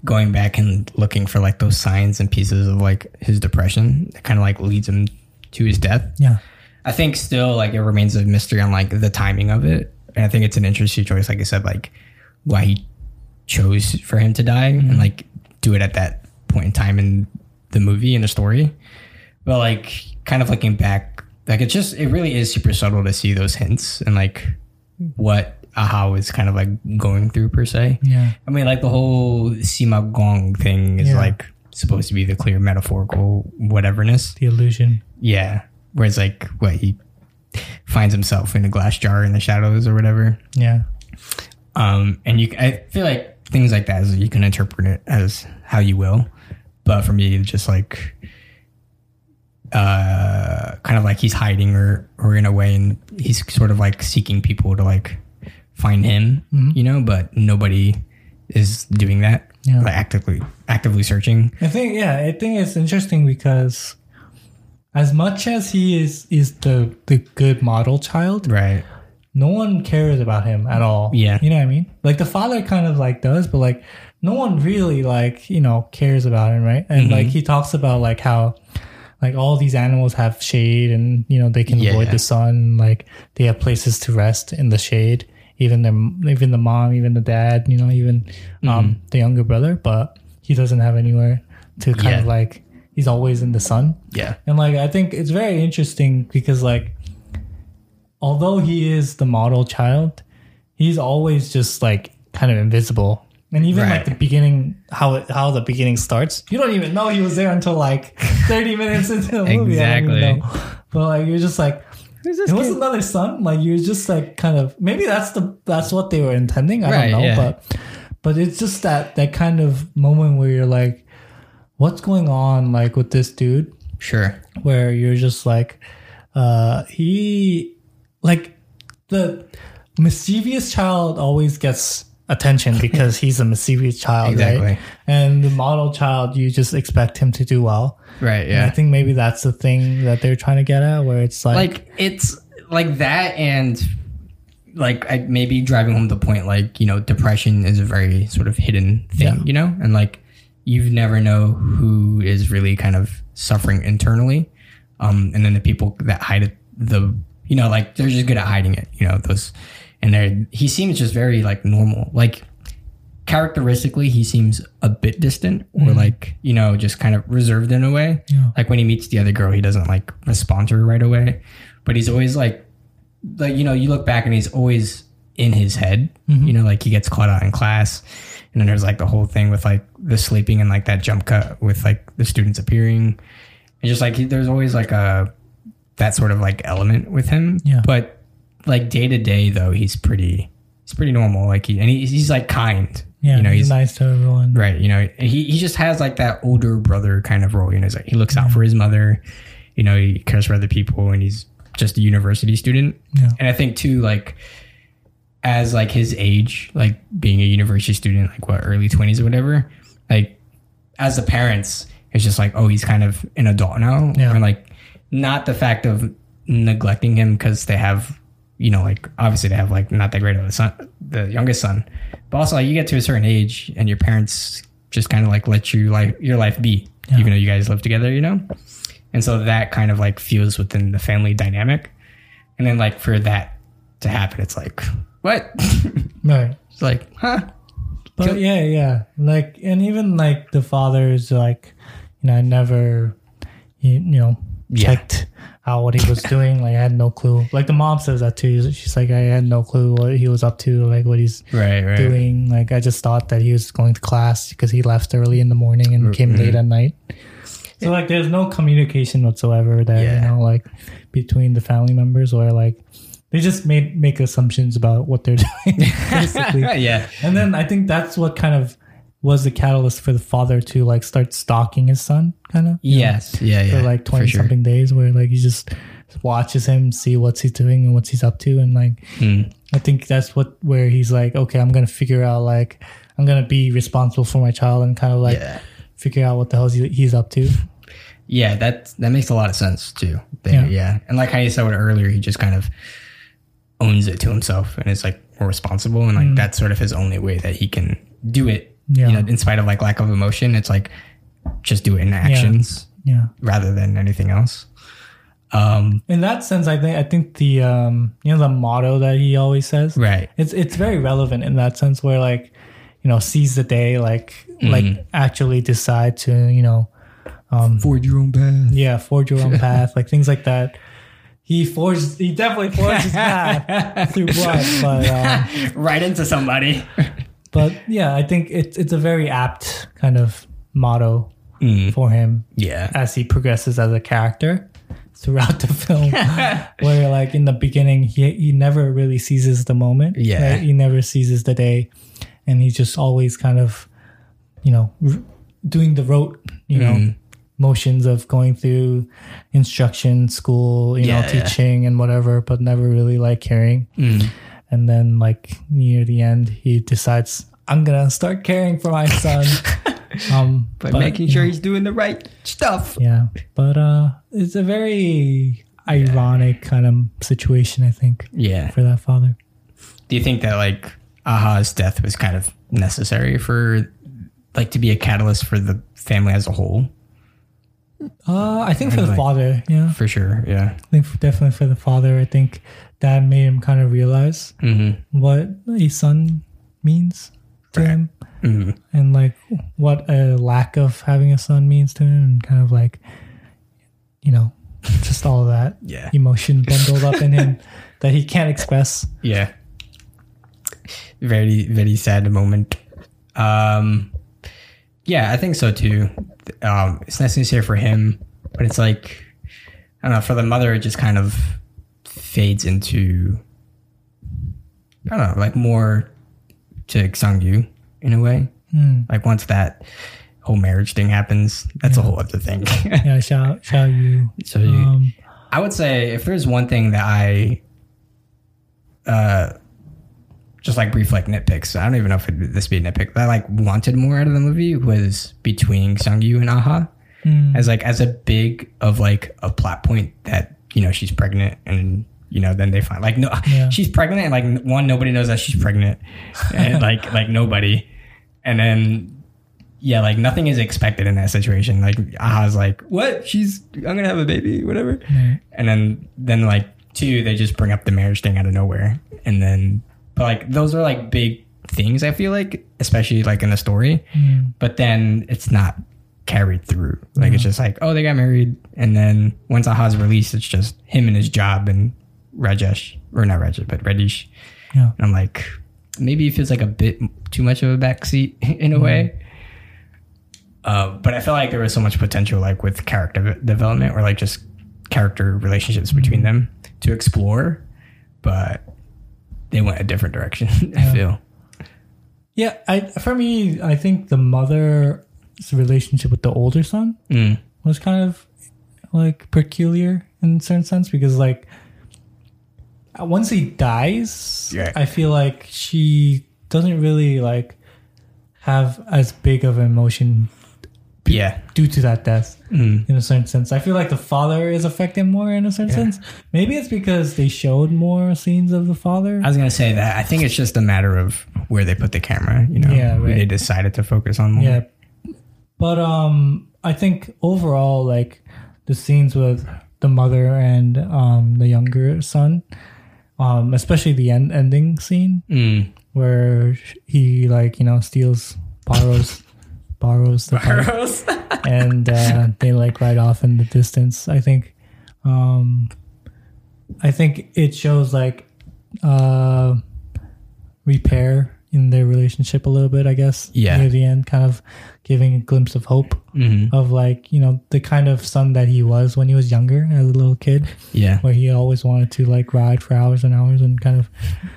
going back and looking for like those signs and pieces of like his depression that kind of like leads him to his death. yeah, I think still like it remains a mystery on like the timing of it. And I think it's an interesting choice, like I said, like why he chose for him to die and like do it at that point in time in the movie and the story. But like kind of looking back, like it's just it really is super subtle to see those hints and like what Aha is kind of like going through per se. yeah, I mean, like the whole Sima Guang thing is Yeah. like supposed to be the clear metaphorical whateverness. the illusion. Yeah. Whereas like what he finds himself in a glass jar in the shadows or whatever. Yeah, Um, and you, I feel like things like that is you can interpret it as how you will. But for me, it's just like, uh, kind of like he's hiding or, or in a way, and he's sort of like seeking people to like find him, you know, but nobody is doing that. Yeah. Like actively, actively searching. I think yeah, I think it's interesting because as much as he is is the the good model child, Right. no one cares about him at all. Yeah. You know what I mean? Like the father kind of like does, but like no one really like, you know, cares about him, right? And Mm-hmm. like he talks about like how like all these animals have shade and you know they can avoid the sun, like they have places to rest in the shade. Even the even the mom, even the dad, you know, even Mm-hmm. um the younger brother, but he doesn't have anywhere to kind of like he's always in the sun. Yeah. And like I think it's very interesting because like although he is the model child, he's always just like kind of invisible And even like the beginning, how it, how the beginning starts, you don't even know he was there until like *laughs* 30 minutes into the movie. I don't even Exactly. know. But like you're just like, Who's this it was another son. Like you're just like kind of maybe that's the that's what they were intending. I Right, don't know, yeah. but but it's just that that kind of moment where you're like, what's going on like with this dude? Sure. Where you're just like, uh, he like the mischievous child always gets attention *laughs* because he's a mischievous child, Exactly. right? And the model child, you just expect him to do well. Right. And I think maybe that's the thing that they're trying to get at, where it's like, like it's like that and like I, maybe driving home the point like you know depression is a very sort of hidden thing Yeah. you know and like you never know who is really kind of suffering internally um and then the people that hide it the you know like they're just good at hiding it you know those and they're he seems just very like normal. Like characteristically he seems a bit distant or mm-hmm. like you know just kind of reserved in a way. Yeah. like when he meets the other girl he doesn't like respond to her right away. But he's always like like you know you look back and he's always in his head. Mm-hmm. You know like he gets caught out in class. And then there's like the whole thing with like the sleeping and like that jump cut with like the students appearing. And just like he, there's always like a that sort of like element with him. Yeah. but like day to day though he's pretty he's pretty normal like he and he, he's like kind yeah, you know he's, he's nice to everyone. Right. You know, he, he just has like that older brother kind of role. You know, he's like, he looks out for his mother, you know, he cares for other people and he's just a university student. Yeah. And I think too, like, as like his age, like being a university student, like what, early 20s or whatever, like, as the parents, it's just like, oh, he's kind of an adult now. Yeah. Or like, not the fact of neglecting him because they have, you know, like, obviously they have like not that great of a son, the youngest son, but also like you get to a certain age and your parents just kind of like let you like your life be, even though you guys live together, you know? And so that kind of like feels within the family dynamic. And then like for that to happen, it's like, what? *laughs* Right. it's like, huh? But yeah, yeah. Like, and even like the father is like, you know, I never, you, you know, Yeah. Out what he was doing. Like, I had no clue. Like, the mom says that too. She's like, I had no clue what he was up to, like, what he's Right, right. doing. Like, I just thought that he was going to class because he left early in the morning and mm-hmm. came late at night. So, like, there's no communication whatsoever there, Yeah. you know, like, between the family members or like, they just made make assumptions about what they're *laughs* doing, basically. *laughs* yeah. And then I think that's what kind of was the catalyst for the father to like start stalking his son, kind of. Yes. Yeah. Yeah. For like 20 sure. something days where like he just watches him, see what he's doing and what he's up to. And like, Hmm. I think that's what, where he's like, okay, I'm going to figure out like, I'm going to be responsible for my child and kind of like Yeah. figure out what the hell he- he's up to. Yeah, that that makes a lot of sense too. They- Yeah. yeah. and like how you said earlier, he just kind of owns it to himself and is like more responsible, and like that's sort of his only way that he can do it. Yeah. You know, in spite of like lack of emotion, it's like just do it in actions Yeah. rather than anything else. Um, In that sense, I think, I think the, um, you know, the motto that he always says, right. it's it's very relevant in that sense where like you know seize the day like like actually decide to you know Forge your own path. yeah forge your own *laughs* path like things like that he forged he definitely forged his path *laughs* through blood but um, *laughs* right into somebody. But yeah i think it's it's a very apt kind of motto Mm, for him yeah. as he progresses as a character throughout the film *laughs* where like in the beginning he, he never really seizes the moment Yeah. right? he never seizes the day and he's just always kind of you know r- doing the rote you know Mm. motions of going through instruction school you know Yeah, yeah. teaching and whatever but never really like caring Mm. And then like near the end he decides i'm gonna start caring for my son *laughs* um But, making sure he's doing the right stuff. yeah, but uh, it's a very ironic kind of situation, I think, Yeah. for that father. Do you think that like Aha's death was kind of necessary for like to be a catalyst for the family as a whole? Uh, I think for the Like- father, yeah, For sure. Yeah. I think for, definitely for the father. I think that made him kind of realize Mm-hmm. what a son means to Right. him, Mm-hmm. and like what a lack of having a son means to him, and kind of like, you know, just all of that *laughs* Yeah. emotion bundled up in him *laughs* that he can't express. Yeah. Very, very sad moment. Um, yeah, I think so too. Um, it's necessary for him, but it's like I don't know. For the mother, it just kind of fades into I don't know, like more to Xiao Yu in a way. Hmm. Like once that whole marriage thing happens, that's a whole other thing. *laughs* Yeah, Xiao Xiao Yu. so you, Um, I would say if there's one thing that I uh just like brief like nitpicks, I don't even know if it, this be a nitpick, that I like wanted more out of the movie was between Xiao Yu and Aha. hmm. As like as a big of like a plot point that, you know, she's pregnant and you know, then they find like no Yeah. she's pregnant and like one, nobody knows that she's pregnant. and *laughs* like like nobody. And then yeah, like nothing is expected in that situation. Like Aha's like, what? She's I'm gonna have a baby, whatever. Right. And then then like two, they just bring up the marriage thing out of nowhere. And then but like those are like big things I feel like, especially like in the story. Hmm. But then it's not carried through. Like it's just like, oh, they got married, and then once Aha's released, it's just him and his job and Rajesh or not Rajesh, but Radish. Yeah. And I'm like, maybe it feels like a bit too much of a backseat *laughs* in a way. Uh, but I felt like there was so much potential, like with character development or like just character relationships between them to explore, but they went a different direction. *laughs* I feel. Yeah, I for me, I think the mother's relationship with the older son Mm. was kind of like peculiar in a certain sense because like once he dies, Yeah. I feel like she doesn't really like have as big of an emotion Yeah. due to that death Mm. in a certain sense. I feel like the father is affected more in a certain sense. Maybe it's because they showed more scenes of the father. I was gonna say that. I think it's just a matter of where they put the camera. You know, Yeah, right. they decided to focus on more. Yeah. But um I think overall like the scenes with the mother and um the younger son, um especially the end ending scene Mm. where he like, you know, steals borrows borrows *laughs* the bike *laughs* and uh, they like ride off in the distance. I think um I think it shows like uh repair in their relationship a little bit, I guess. Yeah. Near the end, kind of giving a glimpse of hope hmm of like, you know, the kind of son that he was when he was younger as a little kid, Yeah, where he always wanted to like ride for hours and hours and kind of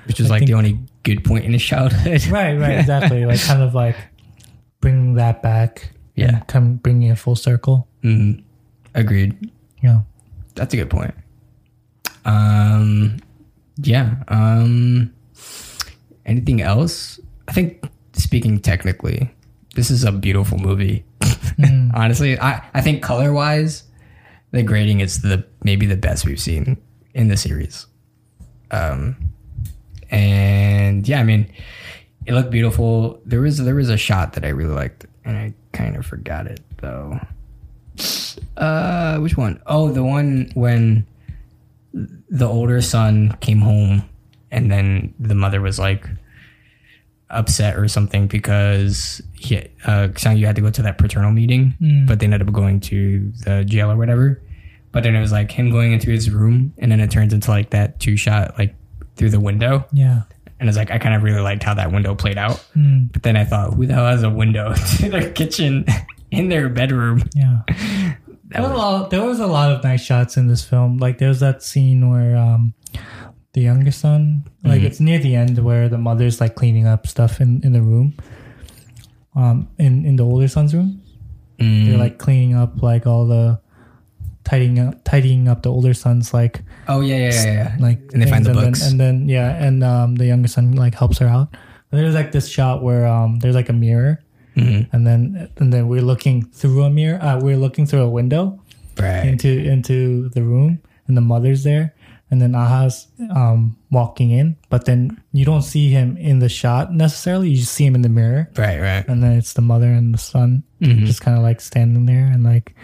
which is I like think- the only good point in his childhood. *laughs* Right, right, *laughs* exactly. like kind of like bringing that back. Yeah. And come bringing it full circle. hmm Agreed. Yeah. That's a good point. Um, yeah. Um, anything else? I think speaking technically, this is a beautiful movie. Mm. *laughs* Honestly, I, I think color wise, the grading is the maybe the best we've seen in the series. Um, and yeah, I mean, it looked beautiful. There was there was a shot that I really liked, and I kind of forgot it though. Uh, which one? Oh, the one when the older son came home, and then the mother was like upset or something because he uh Yu had to go to that paternal meeting, Mm. but they ended up going to the jail or whatever. But then it was like him going into his room, and then it turns into like that two shot like through the window, Yeah. and it's like I kind of really liked how that window played out. Mm. But then I thought, who the hell has a window *laughs* to their kitchen *laughs* in their bedroom? Yeah. *laughs* There was, a lot, there was a lot of nice shots in this film. Like there's that scene where um, the younger son, like Mhm. it's near the end where the mother's like cleaning up stuff in, in the room. Um, in in the older son's room, Mm, they're like cleaning up like all the tidying up tidying up the older son's like oh yeah, yeah, yeah, yeah. like And they find the and books. then, and then yeah, and um, the younger son like helps her out. And there's like this shot where um, there's like a mirror, Mhm. and then and then we're looking through a mirror. Uh, we're looking through a window right. into into the room, and the mother's there, and then Aha's um, walking in, but then you don't see him in the shot necessarily. You just see him in the mirror, Right, right. and then it's the mother and the son Mhm. just kind of like standing there, and like,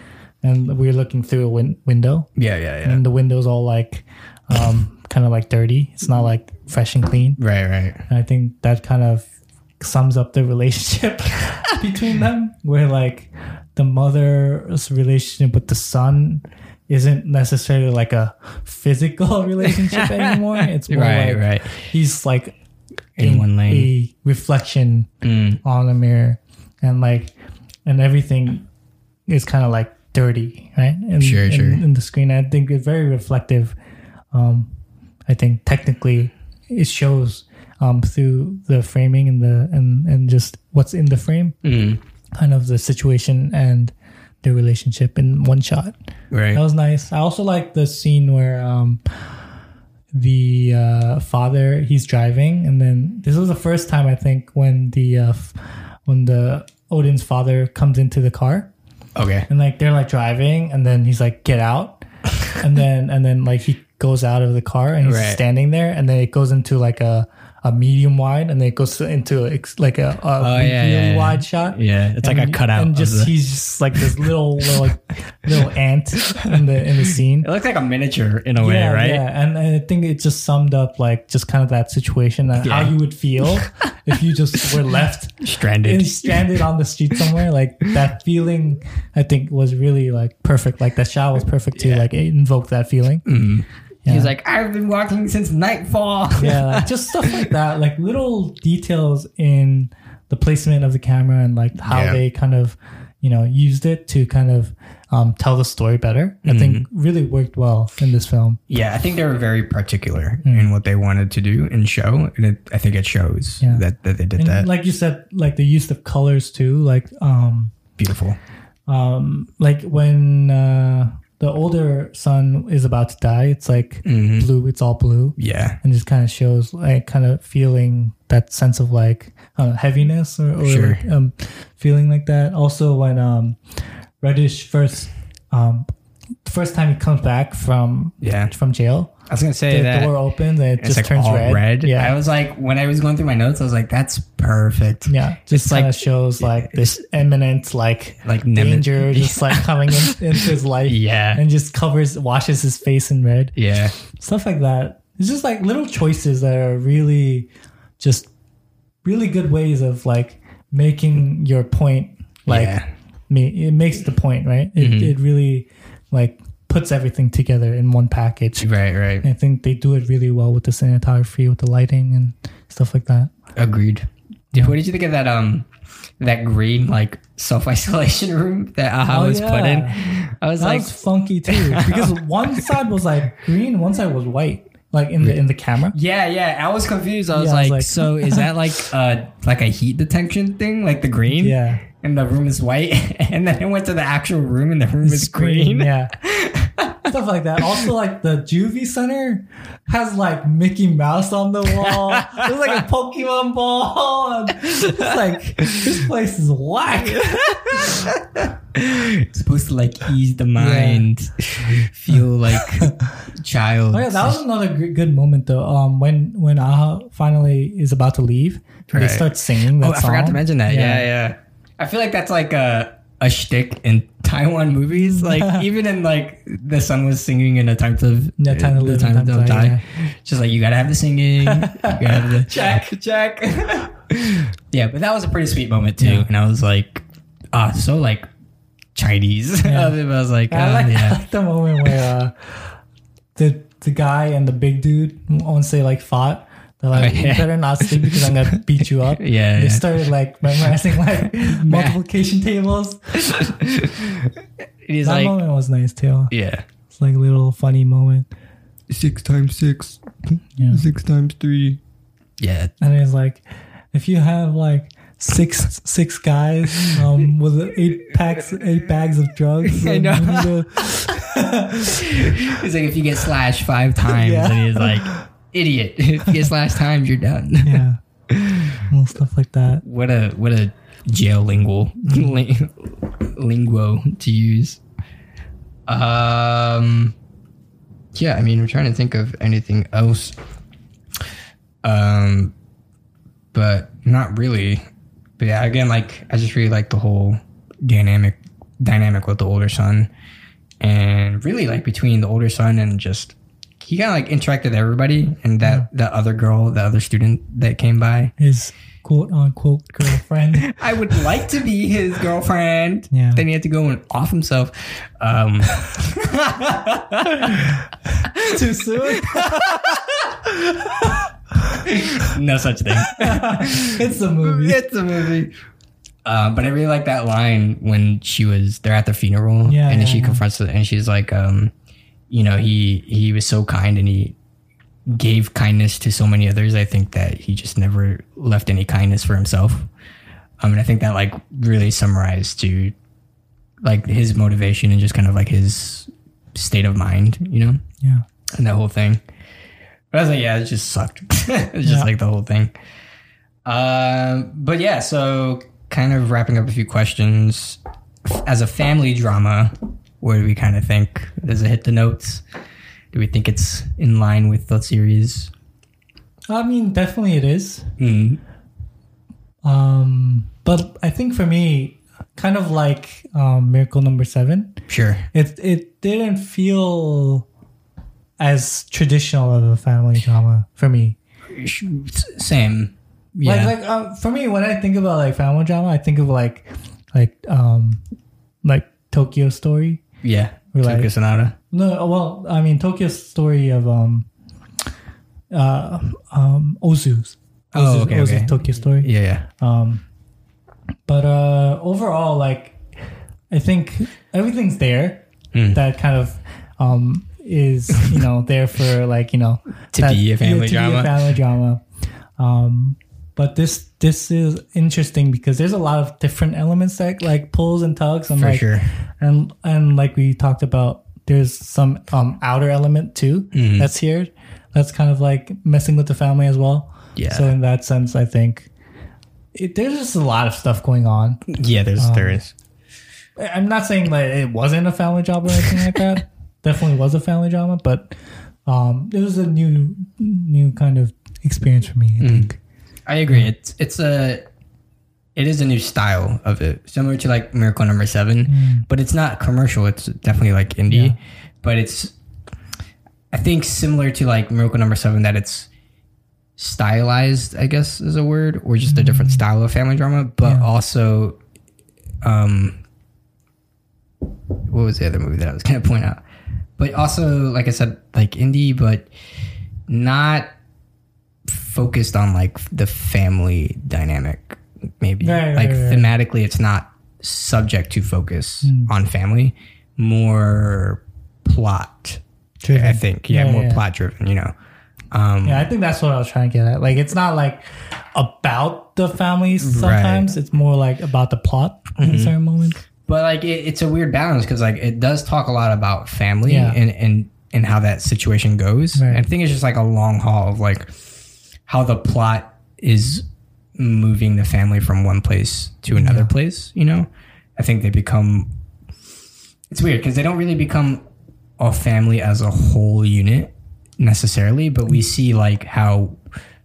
and we're looking through a win- window, Yeah, yeah, yeah. and the window's all like, um, *laughs* kind of like dirty. It's not like fresh and clean. Right, right. And I think that kind of sums up the relationship *laughs* between them, where like the mother's relationship with the son isn't necessarily like a physical *laughs* relationship *laughs* anymore. It's more Right, like right. he's like In one lane. a reflection Mm. on a mirror, and like, and everything is kind of like dirty, right? In, Sure, in. In the screen, I think it's very reflective. Um, I think technically it shows um, through the framing and the and and just what's in the frame, Mm. kind of the situation and the relationship in one shot. Right. That was nice. I also like the scene where um, the uh, father he's driving, and then this was the first time I think when the uh, when the Odin's father comes into the car, Okay. and like they're like driving, and then he's like, "Get out," *laughs* and then and then like he goes out of the car and he's Right. standing there, and then it goes into like a a medium wide, and then it goes into a, like a, a Oh, really yeah, yeah. wide shot. Yeah, it's like a cutout. and just the- he's just like this little *laughs* little like, little ant in the in the scene. it looks like a miniature in a way, right? Yeah, and, and I think it just summed up like just kind of that situation and Yeah. how you would feel *laughs* if you just were left Stranded. stranded on the street somewhere. Like that *laughs* feeling, I think was really like perfect. Like that shot was perfect too. Yeah. Like it invoked that feeling. Mhm. Yeah. He's like, I've been walking since nightfall. *laughs* yeah, like just stuff like that. Like little details in the placement of the camera and like how Yeah. they kind of, you know, used it to kind of um, tell the story better. I think Mm-hmm. really worked well in this film. Yeah, I think they were very particular Hmm. in what they wanted to do and show, and it, I think it shows Yeah. that, that they did And that. like you said, like the use of colors too. Like um Beautiful. um like when uh the older son is about to die, it's like Mhm. blue, it's all blue. Yeah, And just kind of shows like kind of feeling that sense of like uh, heaviness or, or Sure. like, um feeling like that. Also when um Radish first um first time he comes back from yeah. from jail, I was gonna say the that door opens and it it's just like turns red. red. Yeah. I was like, when I was going through my notes, I was like, that's perfect. yeah, just like- shows like this imminent like Like danger *laughs* just like coming in, into his life Yeah, and just covers washes his face in red yeah, stuff like that it's just like little choices that are really just really good ways of like making your point like yeah. me it makes the point right it, Mm-hmm. it really like puts everything together in one package Right, right. i think they do it really well with the cinematography with the lighting and stuff like that Agreed. Dude, what did you think of that? Um, that green like self isolation *laughs* room that Aha Oh, was put in. I was that like, was funky too *laughs* because one side was like green one side was white like in the in the camera yeah, yeah. I was confused. I was, Yeah, I was like, like- so *laughs* is that like uh like a heat detection thing, like the green? yeah And the room is white, and then I went to the actual room, and the room is green. Yeah. Stuff like that. Also, like the Juvie Center has like Mickey Mouse on the wall. There's like a *laughs* Pokemon ball. It's like this place is whack. It's supposed to like ease the mind, feel like *laughs* child. Oh yeah, that was another good moment though. Um, when when Aha finally is about to leave, and they start singing that Oh, I forgot to mention that. Yeah. yeah, I feel like that's like a a shtick in *laughs* Taiwan movies. Like *laughs* even in like the son was singing in a time to Yeah, Time to Live, time, Time to to Die, die. Just like you gotta have the singing, you have the *laughs* check, check. yeah, but that was a pretty sweet moment too, Yeah. and I was like, ah, so like Chinese. Yeah. I was like, I uh, like, I yeah, like the moment where uh, the the guy and the big dude once they like fought. They're like, Oh, yeah. you better not sleep because I'm gonna *laughs* beat you up. Yeah, They yeah. started like memorizing like *laughs* multiplication tables. he's That like, moment was nice too. yeah, It's like a little funny moment. six times six, Yeah. six times three. Yeah, And it's like if you have like six six guys um with eight packs eight bags of drugs. *laughs* I know. you need to- He's like, if you get slashed five times, Yeah. and he's like, idiot. *laughs* If last time you're done. *laughs* yeah. Little stuff like that. What a what a jail lingual ling- *laughs* linguo to use. Um, yeah, I mean, I'm trying to think of anything else. Um, but not really. But yeah, again, like I just really like the whole dynamic dynamic with the older son, and really like between the older son and just he kind of like interacted with everybody, and that the other girl, the other student that came by. His quote unquote girlfriend. *laughs* I would like to be his girlfriend. Yeah. Then he had to go and off himself. Um, *laughs* Too soon. *laughs* no such thing. it's a movie. it's a movie. Uh, but I really like that line when she was they're at the funeral, Yeah, and then yeah, she yeah. confronts it, and she's like, um, you know, he he was so kind, and he gave kindness to so many others. I think that he just never left any kindness for himself. Um, and I think that like really summarized to like his motivation and just kind of like his state of mind, you know, Yeah. and that whole thing. But I was like, yeah, it just sucked. *laughs* it's just Yeah. like the whole thing. Um, but yeah, so kind of wrapping up a few questions. As a family drama, where do we kind of think? Does it hit the notes? Do we think it's in line with the series? I mean, definitely it is. Mm. Um, but I think for me, kind of like um, Miracle Number Seven, Sure. it it didn't feel as traditional of a family drama for me. Same. Yeah. Like like uh, for me, when I think about like family drama, I think of like like um like Tokyo Story. Yeah. We're like- Tokyo Sonata. No, well, I mean Tokyo Story of um uh um Ozu's. Oh, Ozu's- okay, Ozu's okay. Tokyo Story. Yeah, yeah. Um, but uh, overall, like I think everything's there Mm. that kind of um, is you know there for like you know *laughs* To that- be a family to drama. Be a family drama. Um, but this this is interesting because there's a lot of different elements that like pulls and tugs and For like sure. and and like we talked about there's some um outer element too Mhm. that's here that's kind of like messing with the family as well Yeah. so in that sense i think it, there's just a lot of stuff going on Yeah, there's there is. I'm not saying that it wasn't a family job or anything like that *laughs* definitely was a family drama but um it was a new new kind of experience for me i think I agree. It's it's a it is a new style of it, similar to like Miracle Number Seven, but it's not commercial. It's definitely like indie, Yeah. but it's I think similar to like Miracle Number Seven that it's stylized. I guess is a word, or just a different style of family drama, but Yeah. also, um, what was the other movie that I was gonna point out? But also, like I said, like indie, but not focused on like the family dynamic maybe Right, like right, right. thematically it's not subject to focus Hmm. on family more plot Driven. i think yeah, Yeah, more yeah. plot driven you know um Yeah, I think that's what I was trying to get at. Like, it's not like about the family sometimes. It's more like about the plot Mm-hmm. in certain moments. but like it, it's a weird balance because like it does talk a lot about family Yeah. and and and how that situation goes Right. i think it's just like a long haul of like how the plot is moving the family from one place to another place you know i think they become it's weird because they don't really become a family as a whole unit necessarily but we see like how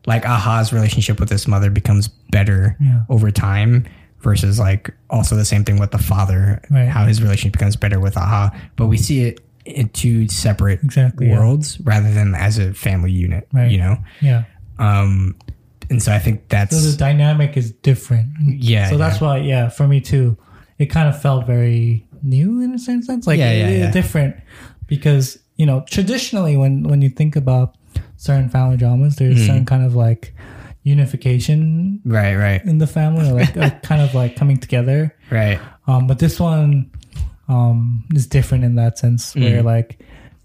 like aha's relationship with his mother becomes better Yeah. over time versus like also the same thing with the father Right. how his relationship becomes better with aha but we see it in two separate Exactly, yeah. worlds rather than as a family unit Right. you know Yeah. Um and so i think So the dynamic is different. Yeah, So that's why, yeah, for me too, it kind of felt very new in a certain sense. Like, Yeah, yeah, yeah. different because, you know, traditionally when, when you think about certain family dramas, there's certain kind of like unification right right in the family like a *laughs* kind of like coming together. right Um, but this one um, is different in that sense, Mm. where like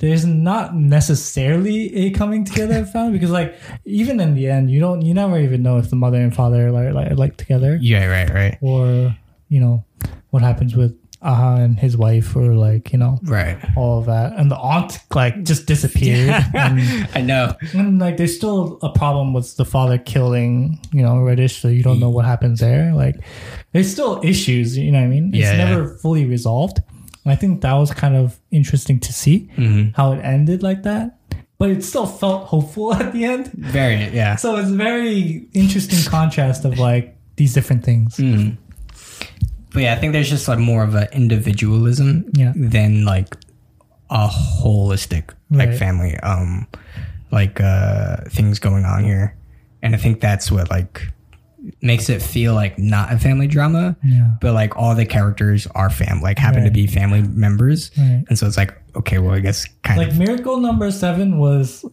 there's not necessarily a coming together of family because like even in the end, you don't you never even know if the mother and father are like like, like together. Yeah right right. Or you know what happens with Aha and his wife or like you know right. all of that. And the aunt like just disappeared. *laughs* And, *laughs* i know. And like there's still a problem with the father killing you know Radish so you don't know what happens there. Like there's still issues you know what i mean? It's Yeah, yeah. never fully resolved and i think that was kind of interesting to see Mhm. how it ended like that but it still felt hopeful *laughs* at the end very yeah so it's a very interesting contrast of like these different things Mm. But yeah, I think there's just like more of an individualism Yeah. than like a holistic like Right. family um like uh things going on here. And I think that's what like makes it feel like not a family drama, yeah but like all the characters are fam like happen to be family members. Right. And so it's like okay, well I guess kind like of miracle number seven was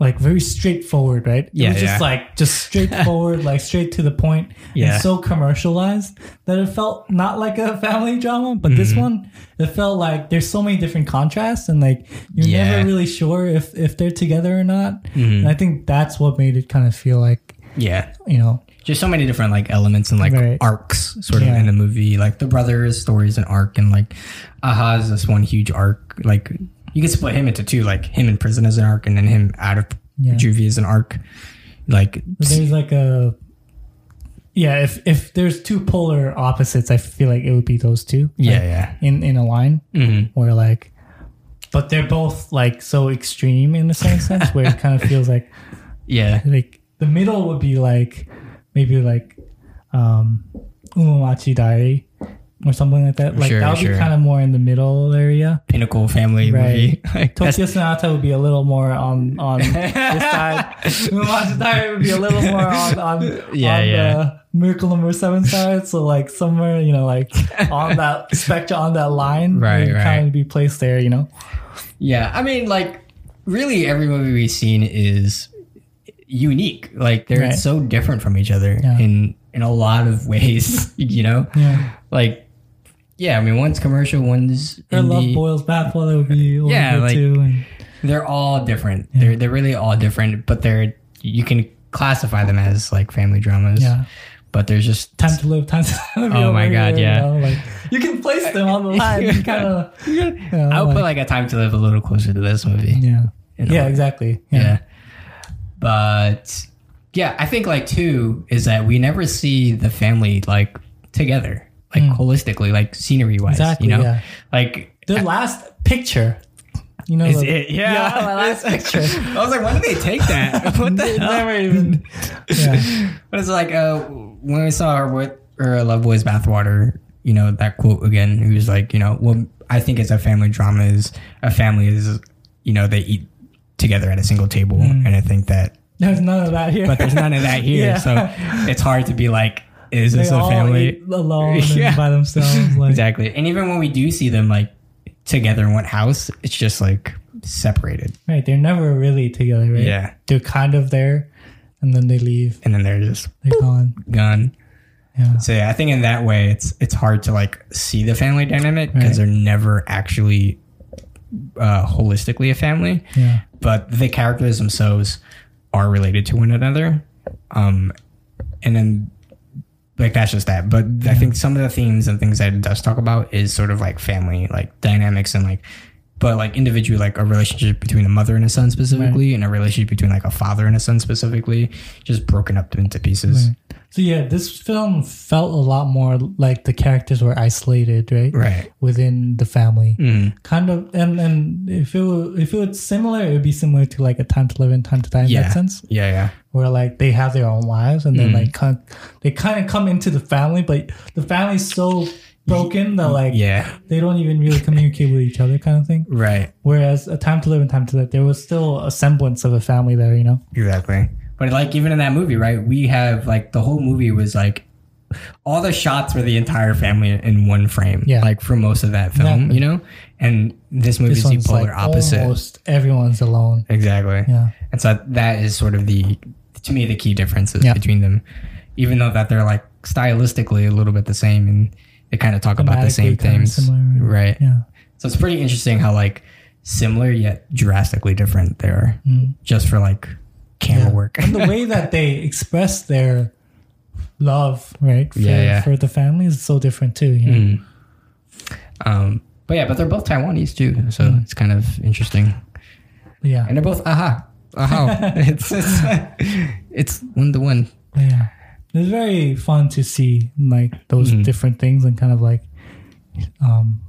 like very straightforward, right? Yeah, was just yeah. like just straightforward, like straight to the point, Yeah. and so commercialized that it felt not like a family drama. But this Mm-hmm. one, it felt like there's so many different contrasts, and like you're Yeah. Mm-hmm. never really sure if if they're together or not. And I think that's what made it kind of feel like Yeah. you know, Just so many different like elements and like Right. arcs sort of Yeah. in the movie. Like the brothers' story is an arc and like Aha is this one huge arc. Like you can split him into two, like him in prison as an arc and then him out of Yeah. juvie as an arc. Like But there's like a yeah. If if there's two polar opposites, I feel like it would be those two. yeah, like, yeah. In in a line Mhm. where like, but they're both like so extreme in the same sense where it kind of feels like *laughs* Yeah. like the middle would be like maybe like um Umimachi Diary or something like that. Like Sure, that would sure. be kind of more in the middle area. Pinnacle family Right. *laughs* movie. Like, Tokyo Sonata would be a little more on on this *laughs* side. Umimachi Diary would be a little more on on, Yeah, on yeah. the Miracle Number Seven side. So like somewhere you know like on that *laughs* spectrum on that line, Right, would right. kind of be placed there. You know, Yeah, I mean, like, really, every movie we've seen is unique. Like, they're Right. so different from each other Yeah. in in a lot of ways. *laughs* You know, yeah. like, yeah. I mean, one's commercial, one's Or Love indie. Boils Bathwater would be Yeah, like- too. And, They're all different. They're they're really all different, but they're you can classify them as like family dramas. yeah. But there's just Time to live, time to *laughs* live. Oh my God, here, yeah. You, know, like, you can place them on the *laughs* line. You kind of, yeah, I would like- put like a time to live a little closer to this movie. yeah, yeah, exactly. Yeah. Yeah, But yeah, I think like two is that we never see the family like together, like holistically, like scenery wise. Exactly, You know? yeah. Like the last picture. You know, is the- it yeah, the last *laughs* picture. I was like, when did they take that? *laughs* what the hell? never even. Yeah, *laughs* But it's like uh when we saw her with her Love Boils bathwater, you know, that quote again, he was like, you know, well, I think is a family drama is a family is you know, they eat together at a single table. Mm. And I think that there's none of that here. but there's none of that here. *laughs* Yeah. So it's hard to be like, is they this a family? alone *laughs* Yeah. by themselves. Like, Exactly. And even when we do see them like together in one house, it's just like separated. Right, they're never really together. Right? Yeah. they're kind of there, and then they leave. And then they're just They're gone. gone. Yeah, So yeah, I think in that way it's it's hard to like see the family dynamic because Right. they're never actually uh, holistically a family. yeah, But the characters themselves are related to one another. Um and then like that's just that. But I think some of the themes and things that it does talk about is sort of like family, like dynamics and like but like individually like a relationship between a mother and a son specifically and a relationship between like a father and a son specifically just broken up into pieces. So yeah, this film felt a lot more like the characters were isolated, right? right. Within the family, Mhm. kind of, and and if it were, if it was similar, it would be similar to like a Time to Live and Time to Die in yeah. that sense, yeah yeah. Where like they have their own lives and Mm-hmm. then like kind they kind of come into the family, but the family's so broken that mm, like yeah they don't even really communicate with each other, kind of thing. right Whereas a Time to Live and Time to Die, there was still a semblance of a family there, you know. Exactly. But like even in that movie, right? We have like the whole movie was like all the shots were the entire family in one frame. Yeah. Like for most of that film, Exactly. you know? And this movie This is the polar like opposite. almost everyone's alone. Exactly. Yeah. And so that is sort of the to me the key differences Yeah. between them. Even though that they're like stylistically a little bit the same and they kind of talk about the same things. Right. Yeah. So it's pretty interesting how like similar yet drastically different they are. Mm. Just for like camera Yeah. work. and the way that *laughs* they express their love, right, for, Yeah, yeah. for the family is so different too. You know? Mm. Um, but yeah, but they're both Taiwanese too, so Mm. it's kind of interesting. Yeah, And they're both aha, aha. *laughs* it's it's, it's one to one. yeah. It's very fun to see like those Mhm. different things and kind of like um,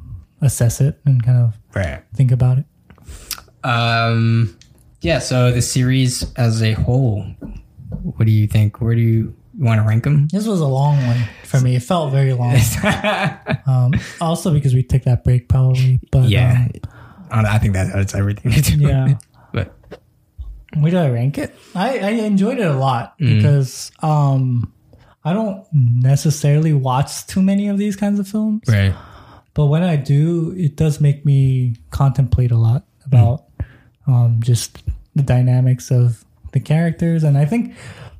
assess it and kind of Right. think about it. Um, yeah. So the series as a whole, what do you think? Where do you, want to rank them? This was a long one for me. It felt very long. *laughs* um, also because we took that break probably, but yeah, um, I think that that's everything to do. with Yeah. Where do I rank it? I, I enjoyed it a lot Mm. because um I don't necessarily watch too many of these kinds of films. right. But when I do, it does make me contemplate a lot about um just the dynamics of the characters, and I think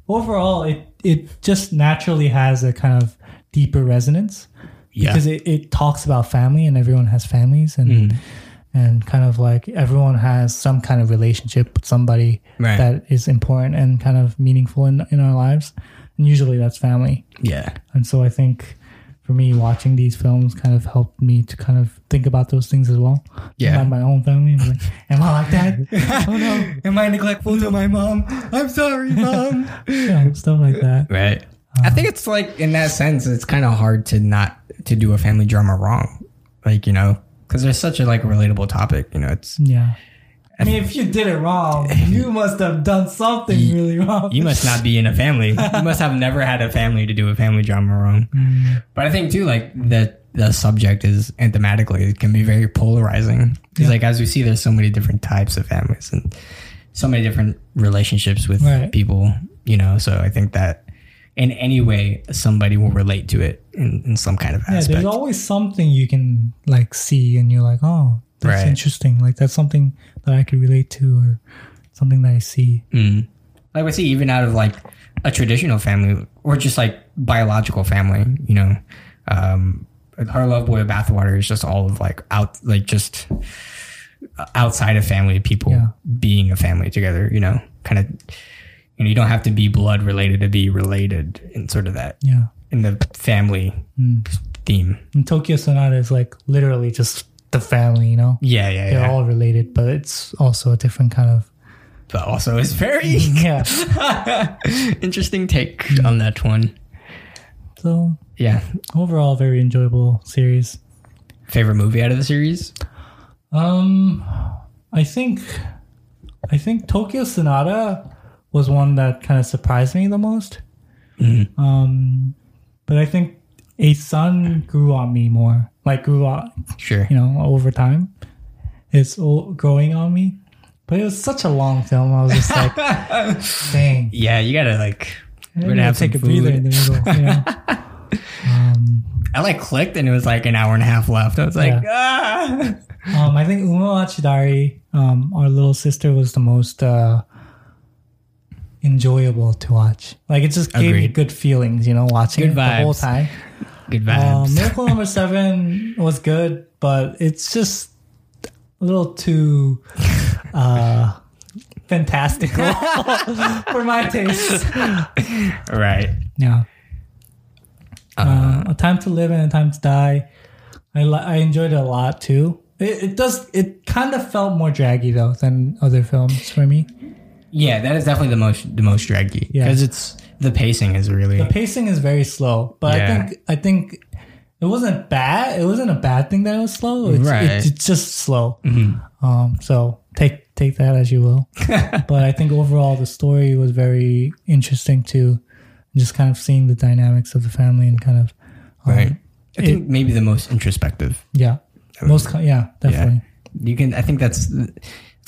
overall it it just naturally has a kind of deeper resonance Yeah. because it, it talks about family and everyone has families and Mm. And kind of like everyone has some kind of relationship with somebody Right. that is important and kind of meaningful in, in our lives and usually that's family yeah. and so i think for me watching these films kind of helped me to kind of think about those things as well Yeah. about my own family and like *laughs* am i like that *laughs* oh no Am I neglectful to my mom? I'm sorry, *laughs* mom. yeah, stuff like that right. Um, I think it's like in that sense, it's kind of hard to not to do a family drama wrong, like you know, because there's such a like relatable topic. You know, it's yeah I mean, if you did it wrong, *laughs* you must have done something really wrong. you must not be in a family. *laughs* You must have never had a family to do a family drama wrong. Mm. But I think too, like that the subject is and thematically it can be very polarizing. Because Yeah. like as we see, there's so many different types of families and so many different relationships with Right. people. You know, so I think that in any way somebody will relate to it in, in some kind of yeah, aspect. Yeah, there's always something you can like see, and you're like, oh, that's Right. interesting. Like that's something that I could relate to, or something that I see. Mm. Like we see even out of like a traditional family or just like biological family, you know, um, our love boy of bathwater is just all of like out, like just outside of family people Yeah. being a family together, you know, kind of, you know, you don't have to be blood related to be related in sort of that Yeah. in the family Mm. theme. And Tokyo Sonata is like literally just the family, you know. Yeah, yeah, yeah. They're yeah. all related, but it's also a different kind of but also it's very *laughs* yeah. *laughs* interesting take on that one. So Yeah. overall, very enjoyable series. Favorite movie out of the series? Um, I think, I think Tokyo Sonata was one that kind of surprised me the most. Mm-hmm. Um, but I think A Sun grew on me more, like grew on, Sure. you know, over time. It's growing on me. But it was such a long film. I was just like, *laughs* dang. Yeah, you gotta like. We're gonna have to take a breather in the middle, you know. *laughs* um, I like clicked and it was like an hour and a half left. I was like, ah. um, I think Umimachi Diary, um, our little sister, was the most uh, enjoyable to watch. Like it just gave me good feelings, you know, watching Good it the whole time. Good Um, vibes. Miracle Number *laughs* Seven was good, but it's just a little too uh, fantastical *laughs* for my taste. right. Yeah. Uh, a time to live and a time to die. I li- I enjoyed it a lot too. It, it does. It kind of felt more draggy though than other films for me. Yeah, that is definitely the most the most draggy Yeah. because it's the pacing is really The pacing is very slow, but Yeah. I think I think it wasn't bad. It wasn't a bad thing that it was slow. It's, Right. it's, it's just slow. Um, so take take that as you will. *laughs* but I think overall the story was very interesting too. Just kind of seeing the dynamics of the family and kind of um, right. I think maybe the most introspective. Yeah, most yeah definitely. You can. I think that's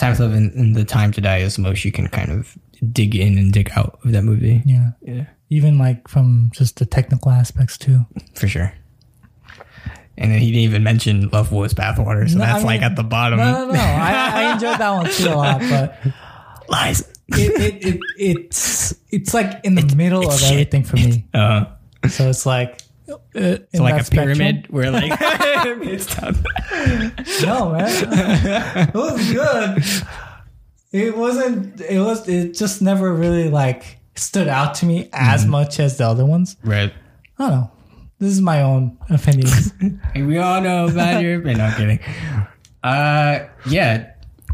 time to live in, in the time to die is the most you can kind of dig in and dig out of that movie. Yeah. Yeah, even like from just the technical aspects too. for sure. And then he didn't even mention Love Was Bathwater, so No, that's I like at the bottom. No, no, no. I, I enjoyed that one too a lot, but *laughs* Lies. it, it, it it's it's like in the middle of shit. everything for me. Uh, So it's like uh, so like a spectrum- pyramid *laughs* where like it's *laughs* done. No, man, it was good. It wasn't. It was. It just never really like stood out to me as Mm-hmm. much as the other ones. Right. I don't know. This is my own opinion. *laughs* We all know about your opinion. No, I'm kidding. Uh, yeah,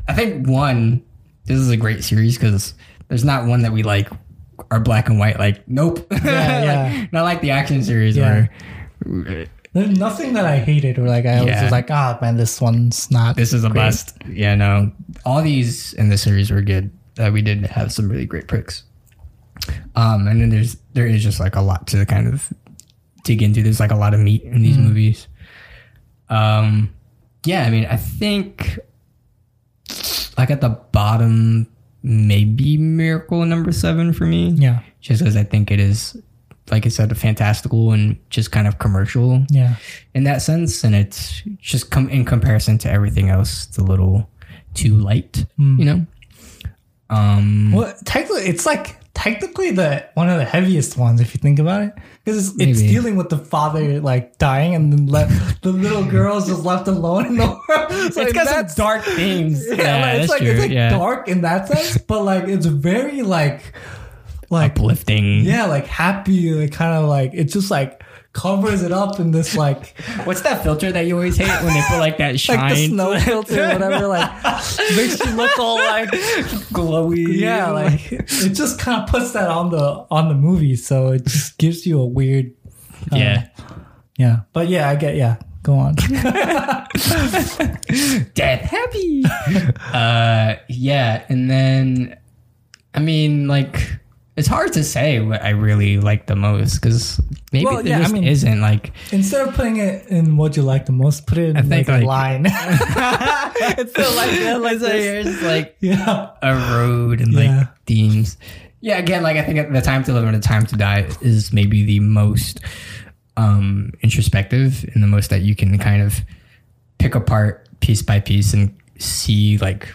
I think one. This is a great series because there's not one that we like are black and white. Like, nope. Yeah, *laughs* yeah. Like, not like the action series Yeah. where There's nothing that I hated or like I was just like, ah, man, this one's not. this is a great." bust. Yeah, no. All these in the series were good. Uh, we did have some really great picks. Um, and then there's there is just like a lot to kind of dig into. There's like a lot of meat in these movies. Um, yeah, I mean, I think like at the bottom, maybe Miracle number seven for me. Yeah, just as I think it is, like I said, a fantastical and just kind of commercial yeah, in that sense, and it's just come in comparison to everything else, it's a little too light, you know. Um, Well, technically, it's like technically the one of the heaviest ones if you think about it, because it's, it's dealing with the father like dying and then let the little girl's just left alone in the *laughs* world. So it's got some dark themes. Yeah, *laughs* Yeah, like, it's like true. it's like yeah. dark in that sense, *laughs* but like it's very like like uplifting. yeah, like happy, like kind of like it's just like covers it up in this like What's that filter that you always hate when they put like that shine, *laughs* like the snow filter, whatever, like makes you look all like glowy? yeah, like it just kind of puts that on the on the movie, so it just gives you a weird uh, yeah. yeah. But yeah, I get yeah. Go on. *laughs* death happy. *laughs* uh, yeah, and then I mean, like, it's hard to say what I really like the most because maybe Well, there yeah, I just mean- isn't like. Instead of putting it in what you like the most, put it in think, like, a like- line. *laughs* *laughs* it's still like that, like like, it's like *laughs* Yeah. a road and Yeah. like themes. Yeah, again, like I think the time to live and the time to die is maybe the most um introspective and the most that you can kind of pick apart piece by piece and see like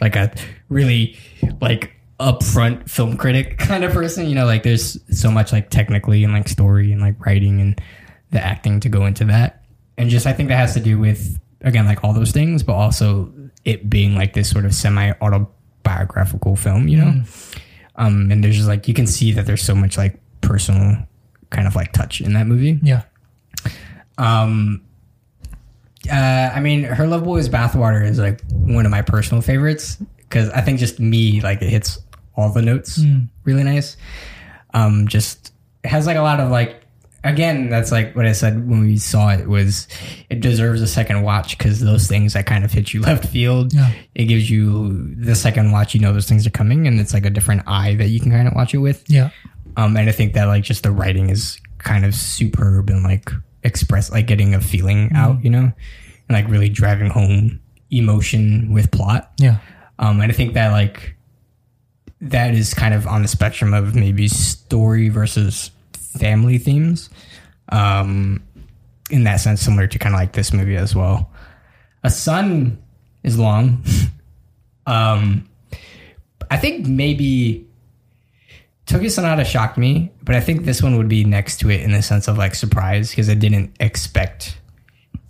like a really like upfront film critic kind of person you know like there's so much like technically and like story and like writing and the acting to go into that. And just i think that has to do with again like all those things but also it being like this sort of semi autobiographical film you know? Um and there's just like you can see that there's so much like personal kind of like touch in that movie. Yeah. um, uh, I mean, her Love Boils Bathwater is like one of my personal favorites because I think just me like it hits all the notes really nice. Um, just has like a lot of like again that's like what I said when we saw it was it deserves a second watch because those things that kind of hit you *laughs* left field. Yeah. It gives you the second watch, you know those things are coming, and it's like a different eye that you can kind of watch it with. Yeah. Um, and I think that like just the writing is kind of superb and like express like getting a feeling out, you know, and like really driving home emotion with plot. Yeah. Um, and I think that like that is kind of on the spectrum of maybe story versus family themes. Um, in that sense, similar to kind of like this movie as well. A Son is long. *laughs* um, I think maybe Tokyo Sonata shocked me, but I think this one would be next to it in the sense of like surprise because I didn't expect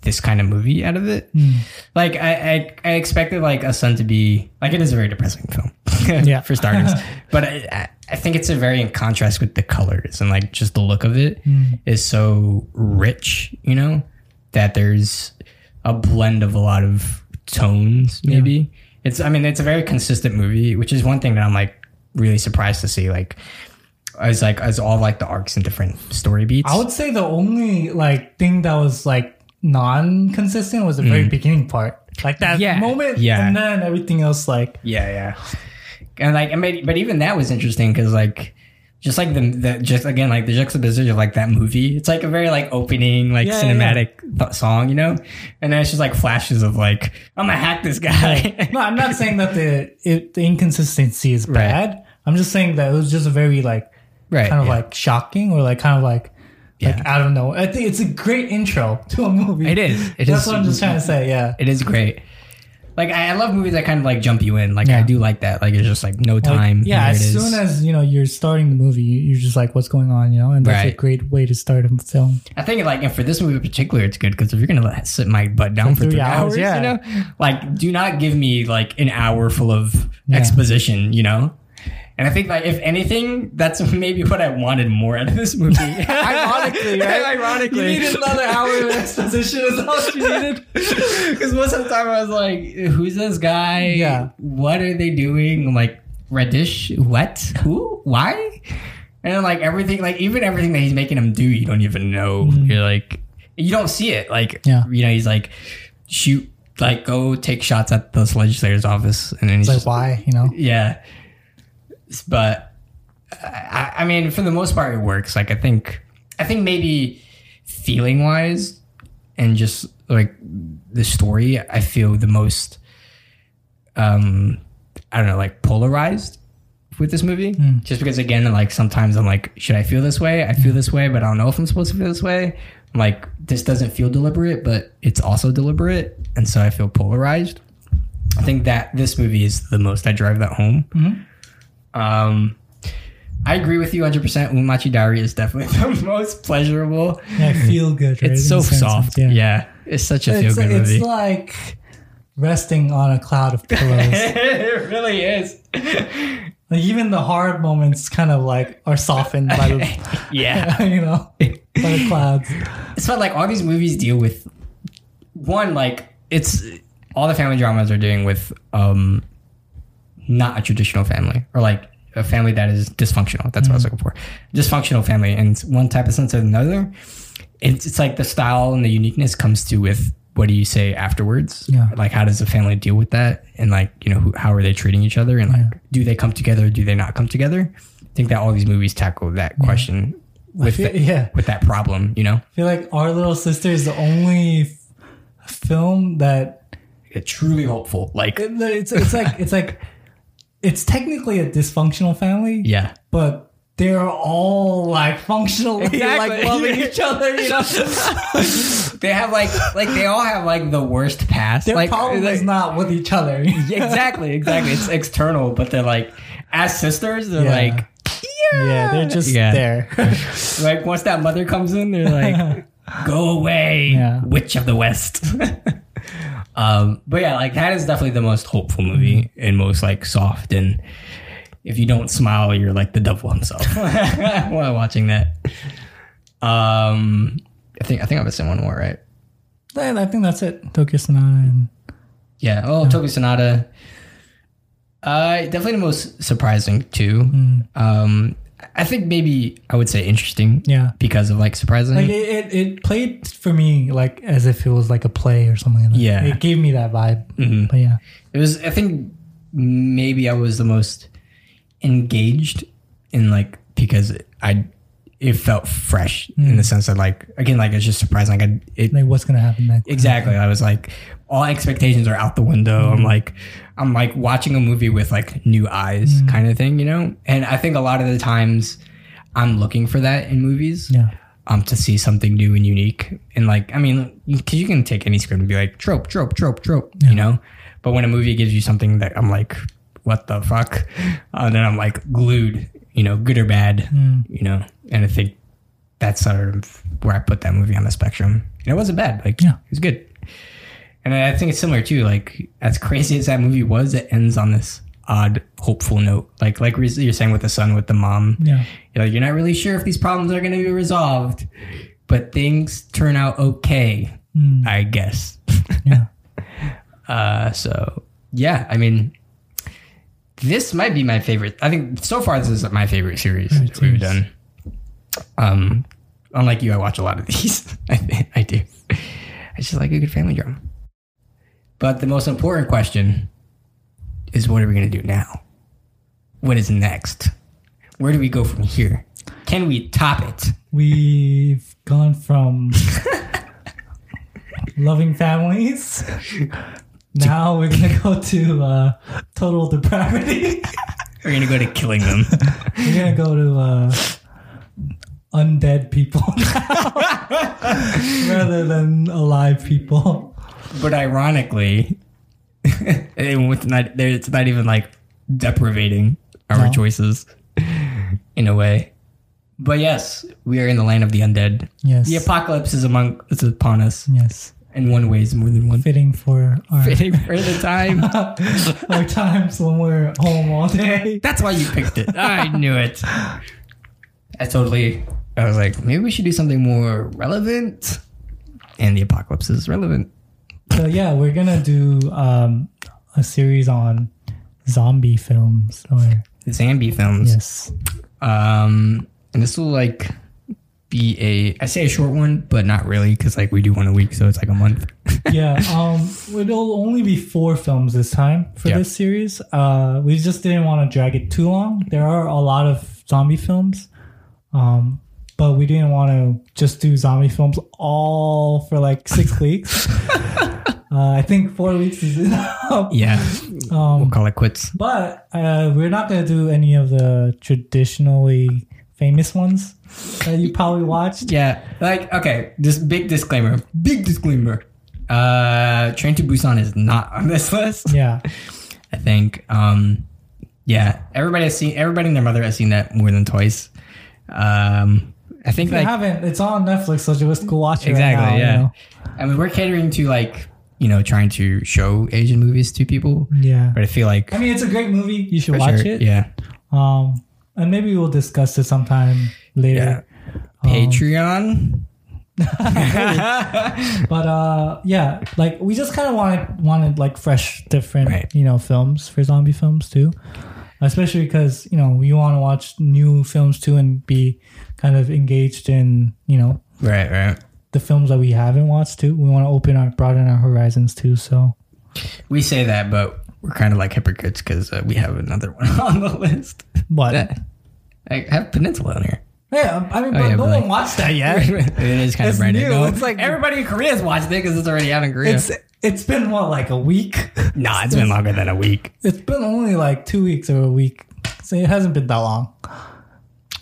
this kind of movie out of it. Hmm. Like I, I, I expected like a son to be like it is a very depressing film, *laughs* Yeah. for starters. *laughs* but I, I- I think it's a very in contrast with the colors and like just the look of it hmm. is so rich, you know, that there's a blend of a lot of tones. Maybe it's I mean it's a very consistent movie, which is one thing that I'm like really surprised to see. Like as like as all like the arcs and different story beats. I would say the only like thing that was like non-consistent was the very beginning part, like that Mm. Yeah. moment, Yeah. and then everything else like Yeah, yeah. And like, I mean, but even that was interesting because like, just like the, the just again like the juxtaposition of like that movie, it's like a very like opening like Yeah, yeah, cinematic th- song, you know, and then it's just like flashes of like I'm gonna hack this guy. no, I'm not saying that the it, the inconsistency is Right. bad. I'm just saying that it was just a very like right. kind of yeah. like shocking or like kind of like like Yeah. I don't know. I think it's a great intro to a movie. It is. It *laughs* That's is- what I'm just trying to say. Yeah. It is great. Like I, I love movies that kind of like jump you in. Like Yeah. I do like that. Like it's just like no Like, time. yeah, as soon as you know you're starting the movie, you- you're just like, "What's going on?" You know, and that's a great way to start a film. I think like and for this movie in particular, it's good because if you're gonna let, sit my butt down for, three three, hours, hours, yeah. you know, like do not give me like an hour full of Yeah. exposition, you know. And I think like if anything, that's *laughs* maybe what I wanted more out of this movie. *laughs* Ironically, right? *laughs* Ironically, You needed another hour of exposition. Is all you needed. because most of the time I was like, "Who's this guy? Yeah. what are they doing?" I'm like, "Radish? What? Who? Why?" And then, like everything, like even everything that he's making him do, you don't even know. You're like, you don't see it. Like, Mm-hmm. Yeah. you know, he's like, shoot, like go take shots at this legislator's office, and then he's Like just, why? You know. yeah. But I, I mean, for the most part, it works. Like I think, I think maybe feeling wise, and just like the story, I feel the most, um, I don't know, like polarized with this movie. Just because again, like sometimes I'm like, should I feel this way? I feel this way, but I don't know if I'm supposed to feel this way. I'm like, this doesn't feel deliberate, but it's also deliberate, and so I feel polarized. I think that this movie is the most I drive that home. Mm-hmm. Um, I agree with you 100%. Umachi Diary is definitely *laughs* the most pleasurable. Yeah, I feel good. Right? It's so a sense, soft. Yeah. It's such a feel good it's like resting on a cloud of pillows. *laughs* it really is. *laughs* like even the hard moments kind of like are softened by the Yeah. you know by the clouds. It's felt like all these movies deal with one, like, it's all the family dramas are doing with um not a traditional family or like a family that is dysfunctional. That's what I was mm. looking for. Dysfunctional family And one type of sense or another. It's, it's like the style and the uniqueness comes to with what do you say afterwards? Yeah. Like how does the family deal with that? And like, you know, who, how are they treating each other? And like, do they come together? Do they not come together? I think that all these movies tackle that question with, feel- the- yeah. with that problem, you know? I feel like Our Little Sister is the only f- film that It's truly hopeful. Like, it's it's like it's like *laughs* it's technically a dysfunctional family, yeah. but they're all like functionally *laughs* Exactly. like loving each other. You know, *laughs* they have like, like they all have like the worst past. their like, problem like- is not with each other. *laughs* Exactly, exactly. It's external, but they're like, as sisters, they're Yeah. like, yeah, they're just Yeah. there. like once that mother comes in, they're like, go away, Yeah. witch of the west. Um, but yeah, like that is definitely the most hopeful movie and most like soft. And if you don't smile, you're like the devil himself *laughs* while watching that. Um, I think I think I'm missing one more, right? And I think that's it. Tokyo Sonata and Yeah. Oh, Tokyo Sonata. Uh, definitely the most surprising too. Um, I think maybe I would say interesting. Yeah. Because of like surprising. like it, it, it played for me like as if it was like a play or something. Like that. Yeah. it gave me that vibe. Mhm. But yeah, It was. I think maybe I was the most engaged in like because I it felt fresh in the sense that like again like it's just surprising. Like I, it like what's gonna happen next? exactly. I was like all expectations are out the window. I'm like I'm like watching a movie with like new eyes kind of thing, you know. And I think a lot of the times I'm looking for that in movies. Yeah, um, to see something new and unique. And like, I mean, because you can take any script and be like trope, trope, trope, trope, you know. But when a movie gives you something that I'm like, what the fuck, *laughs* uh, then I'm like glued, you know, good or bad, you know. And I think that's sort of where I put that movie on the spectrum. And it wasn't bad, like, Yeah. it was good. And I think it's similar too. Like, as crazy as that movie was, it ends on this odd, hopeful note. Like, like you're saying with the son, with the mom, yeah, you're, like, you're not really sure if these problems are going to be resolved, but things turn out okay, I guess. *laughs* yeah. *laughs* uh, so, yeah, I mean, this might be my favorite. I think so far this is my favorite series that we've done. Um, unlike you, I watch a lot of *laughs* these. I, I do. I just like a good family drama. But the most important question is what are we going to do now? What is next? Where do we go from here? Can we top it? We've gone from *laughs* loving families. Now we're gonna go to uh, total depravity. We're going to go to killing them. We're gonna go to uh, undead people *laughs* rather than alive people. But ironically, *laughs* with not, it's not even like deprivating our No. choices in a way. But yes, we are in the land of the undead. Yes. The apocalypse is among is upon us Yes. in one ways more than one. Fitting for our, *laughs* Fitting for the time. *laughs* our times when we're home all day. That's why you picked it. I knew it. I totally. I was like, maybe we should do something more relevant. And the apocalypse is relevant. So yeah, we're gonna do um, a series on zombie films. Or Zombie films. yes, Um, and this will like be a I say a short one, but not really because like we do one a week, so it's like a month. *laughs* yeah. Um, it'll only be four films this time for Yeah. this series. Uh, we just didn't want to drag it too long. There are a lot of zombie films, um, but we didn't want to just do zombie films all for like six *laughs* weeks. Uh, I think four weeks is enough. yeah, Um, we'll call it quits. But uh, we're not going to do any of the traditionally famous ones that you probably watched. Yeah, like okay, this big disclaimer. Big disclaimer. Uh, Train to Busan is not on this list. Yeah. I think. Um, yeah, everybody has seen. Everybody and their mother has seen that more than twice. Um, I think If you like haven't, it's on Netflix, so just go watch it. exactly. Right now, yeah. You know? I mean, we're catering to like you know trying to show Asian movies to people, Yeah. but I feel like I mean, it's a great movie. You should watch sure, it. Yeah. Um, and maybe we'll discuss it sometime later. Patreon. *laughs* But uh, yeah, like we just kind of wanted wanted like fresh, different, Right. you know, films for zombie films too. Especially because you know we want to watch new films too and be kind of engaged in you know Right. Right. the films that we haven't watched too. We want to open our broaden our horizons too. So We say that, but we're kind of like hypocrites because uh, we have another *laughs* one on the list. What? I have Peninsula on here. yeah, I mean, but yeah, no one like- watched that yet. *laughs* it is kind It's of brand new. new. It's like- everybody in Korea has watched it because it's already out in Korea. it's it's been what like a week. *laughs* nah, it's been longer than a week. It's been only like two weeks or a week, so it hasn't been that long.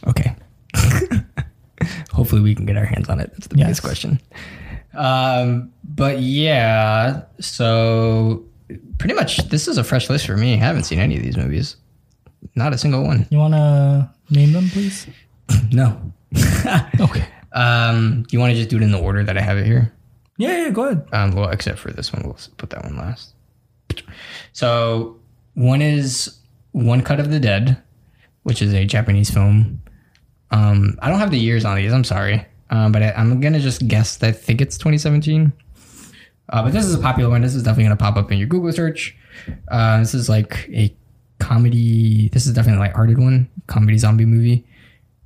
Okay. *laughs* Hopefully, we can get our hands on it. That's the Yes. biggest question. Um, but yeah, so pretty much this is a fresh list for me. I haven't seen any of these movies. Not a single one. You want to name them, please? *laughs* No. *laughs* Okay. um, do you want to just do it in the order that I have it here? Yeah, yeah, go ahead. Um, well, except for this one, we'll put that one last. So one is One Cut of the Dead, which is a Japanese film. Um, I don't have the years on these. I'm sorry, um, but I, I'm gonna just guess. I think it's 2017. Uh, but this is a popular one. This is definitely gonna pop up in your Google search. Uh, this is like a comedy. This is definitely like hearted one, comedy zombie movie.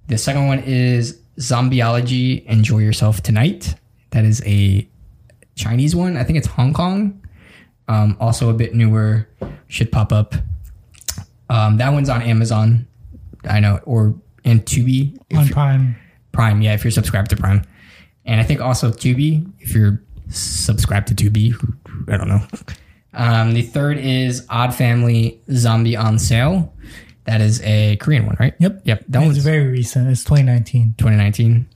The second one is Zombiology. Enjoy yourself tonight. That is a Chinese one. I think it's Hong Kong. Um, also a bit newer. Should pop up. Um, that one's on Amazon. I know, or in Tubi. On Prime. Prime, yeah, if you're subscribed to Prime. And I think also Tubi, if you're subscribed to Tubi, I don't know. Um, the third is Odd Family Zombie on Sale. That is a Korean one, right? Yep. Yep. That one's very recent. It's 2019. 2019.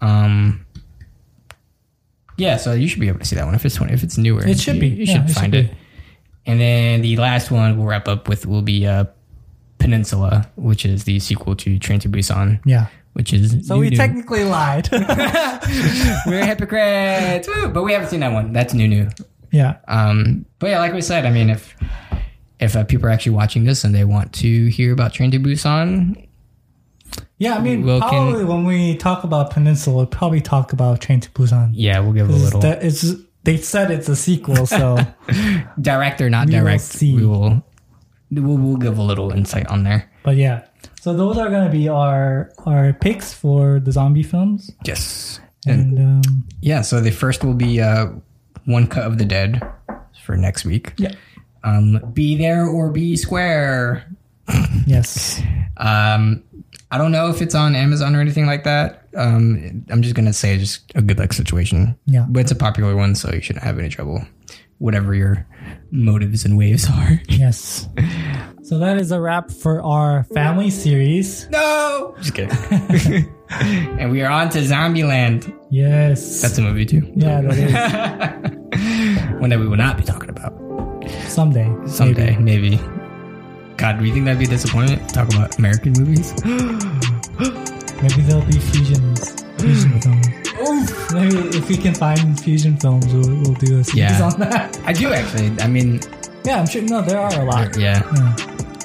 Um, yeah, so you should be able to see that one if it's 20, if it's newer. It should you, be. You Yeah, should it should find be. it. And then the last one we'll wrap up with will be uh, Peninsula, which is the sequel to Train to Busan, Yeah. which is So new, we new. technically lied. *laughs* we're hypocrites, Woo! but we haven't seen that one. That's new, new. yeah. Um, but yeah, like we said, I mean, if if uh, people are actually watching this and they want to hear about Train to Busan, Yeah, I mean, Will can- probably when we talk about Peninsula, we'll probably talk about Train to Busan. yeah, we'll give a It's, little that- it's they said it's a sequel, so *laughs* direct or not We will direct. see. We will we'll, we'll give a little insight on there. but yeah. So those are gonna be our our picks for the zombie films, Yes. And and um, yeah, so the first will be uh, One Cut of the Dead for next week. yeah, Um, be there or be square. yes, *laughs* Um, I don't know if it's on Amazon or anything like that. Um, I'm just gonna say just a good luck situation. Yeah. but it's a popular one, so you shouldn't have any trouble. Whatever your motives and waves are. *laughs* yes. So that is a wrap for our family series. no, just kidding. *laughs* and we are on to Zombieland. Yes, That's a movie too. yeah, that is *laughs* One that we will not be talking about someday. someday, maybe. God, do you think that'd be a disappointment? Talk about American movies. *gasps* Maybe there'll be fusions. Fusion films. *laughs* Maybe if we can find fusion films, we'll, we'll do a series Yeah. on that. *laughs* I do actually. I mean, Yeah, I'm sure. No, there are a lot. yeah. Yeah.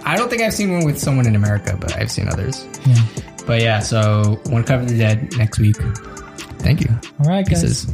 I don't think I've seen one with someone in America, but I've seen others. yeah. But yeah, so one Cut of the Dead next week. Thank you. All right, guys. Pieces.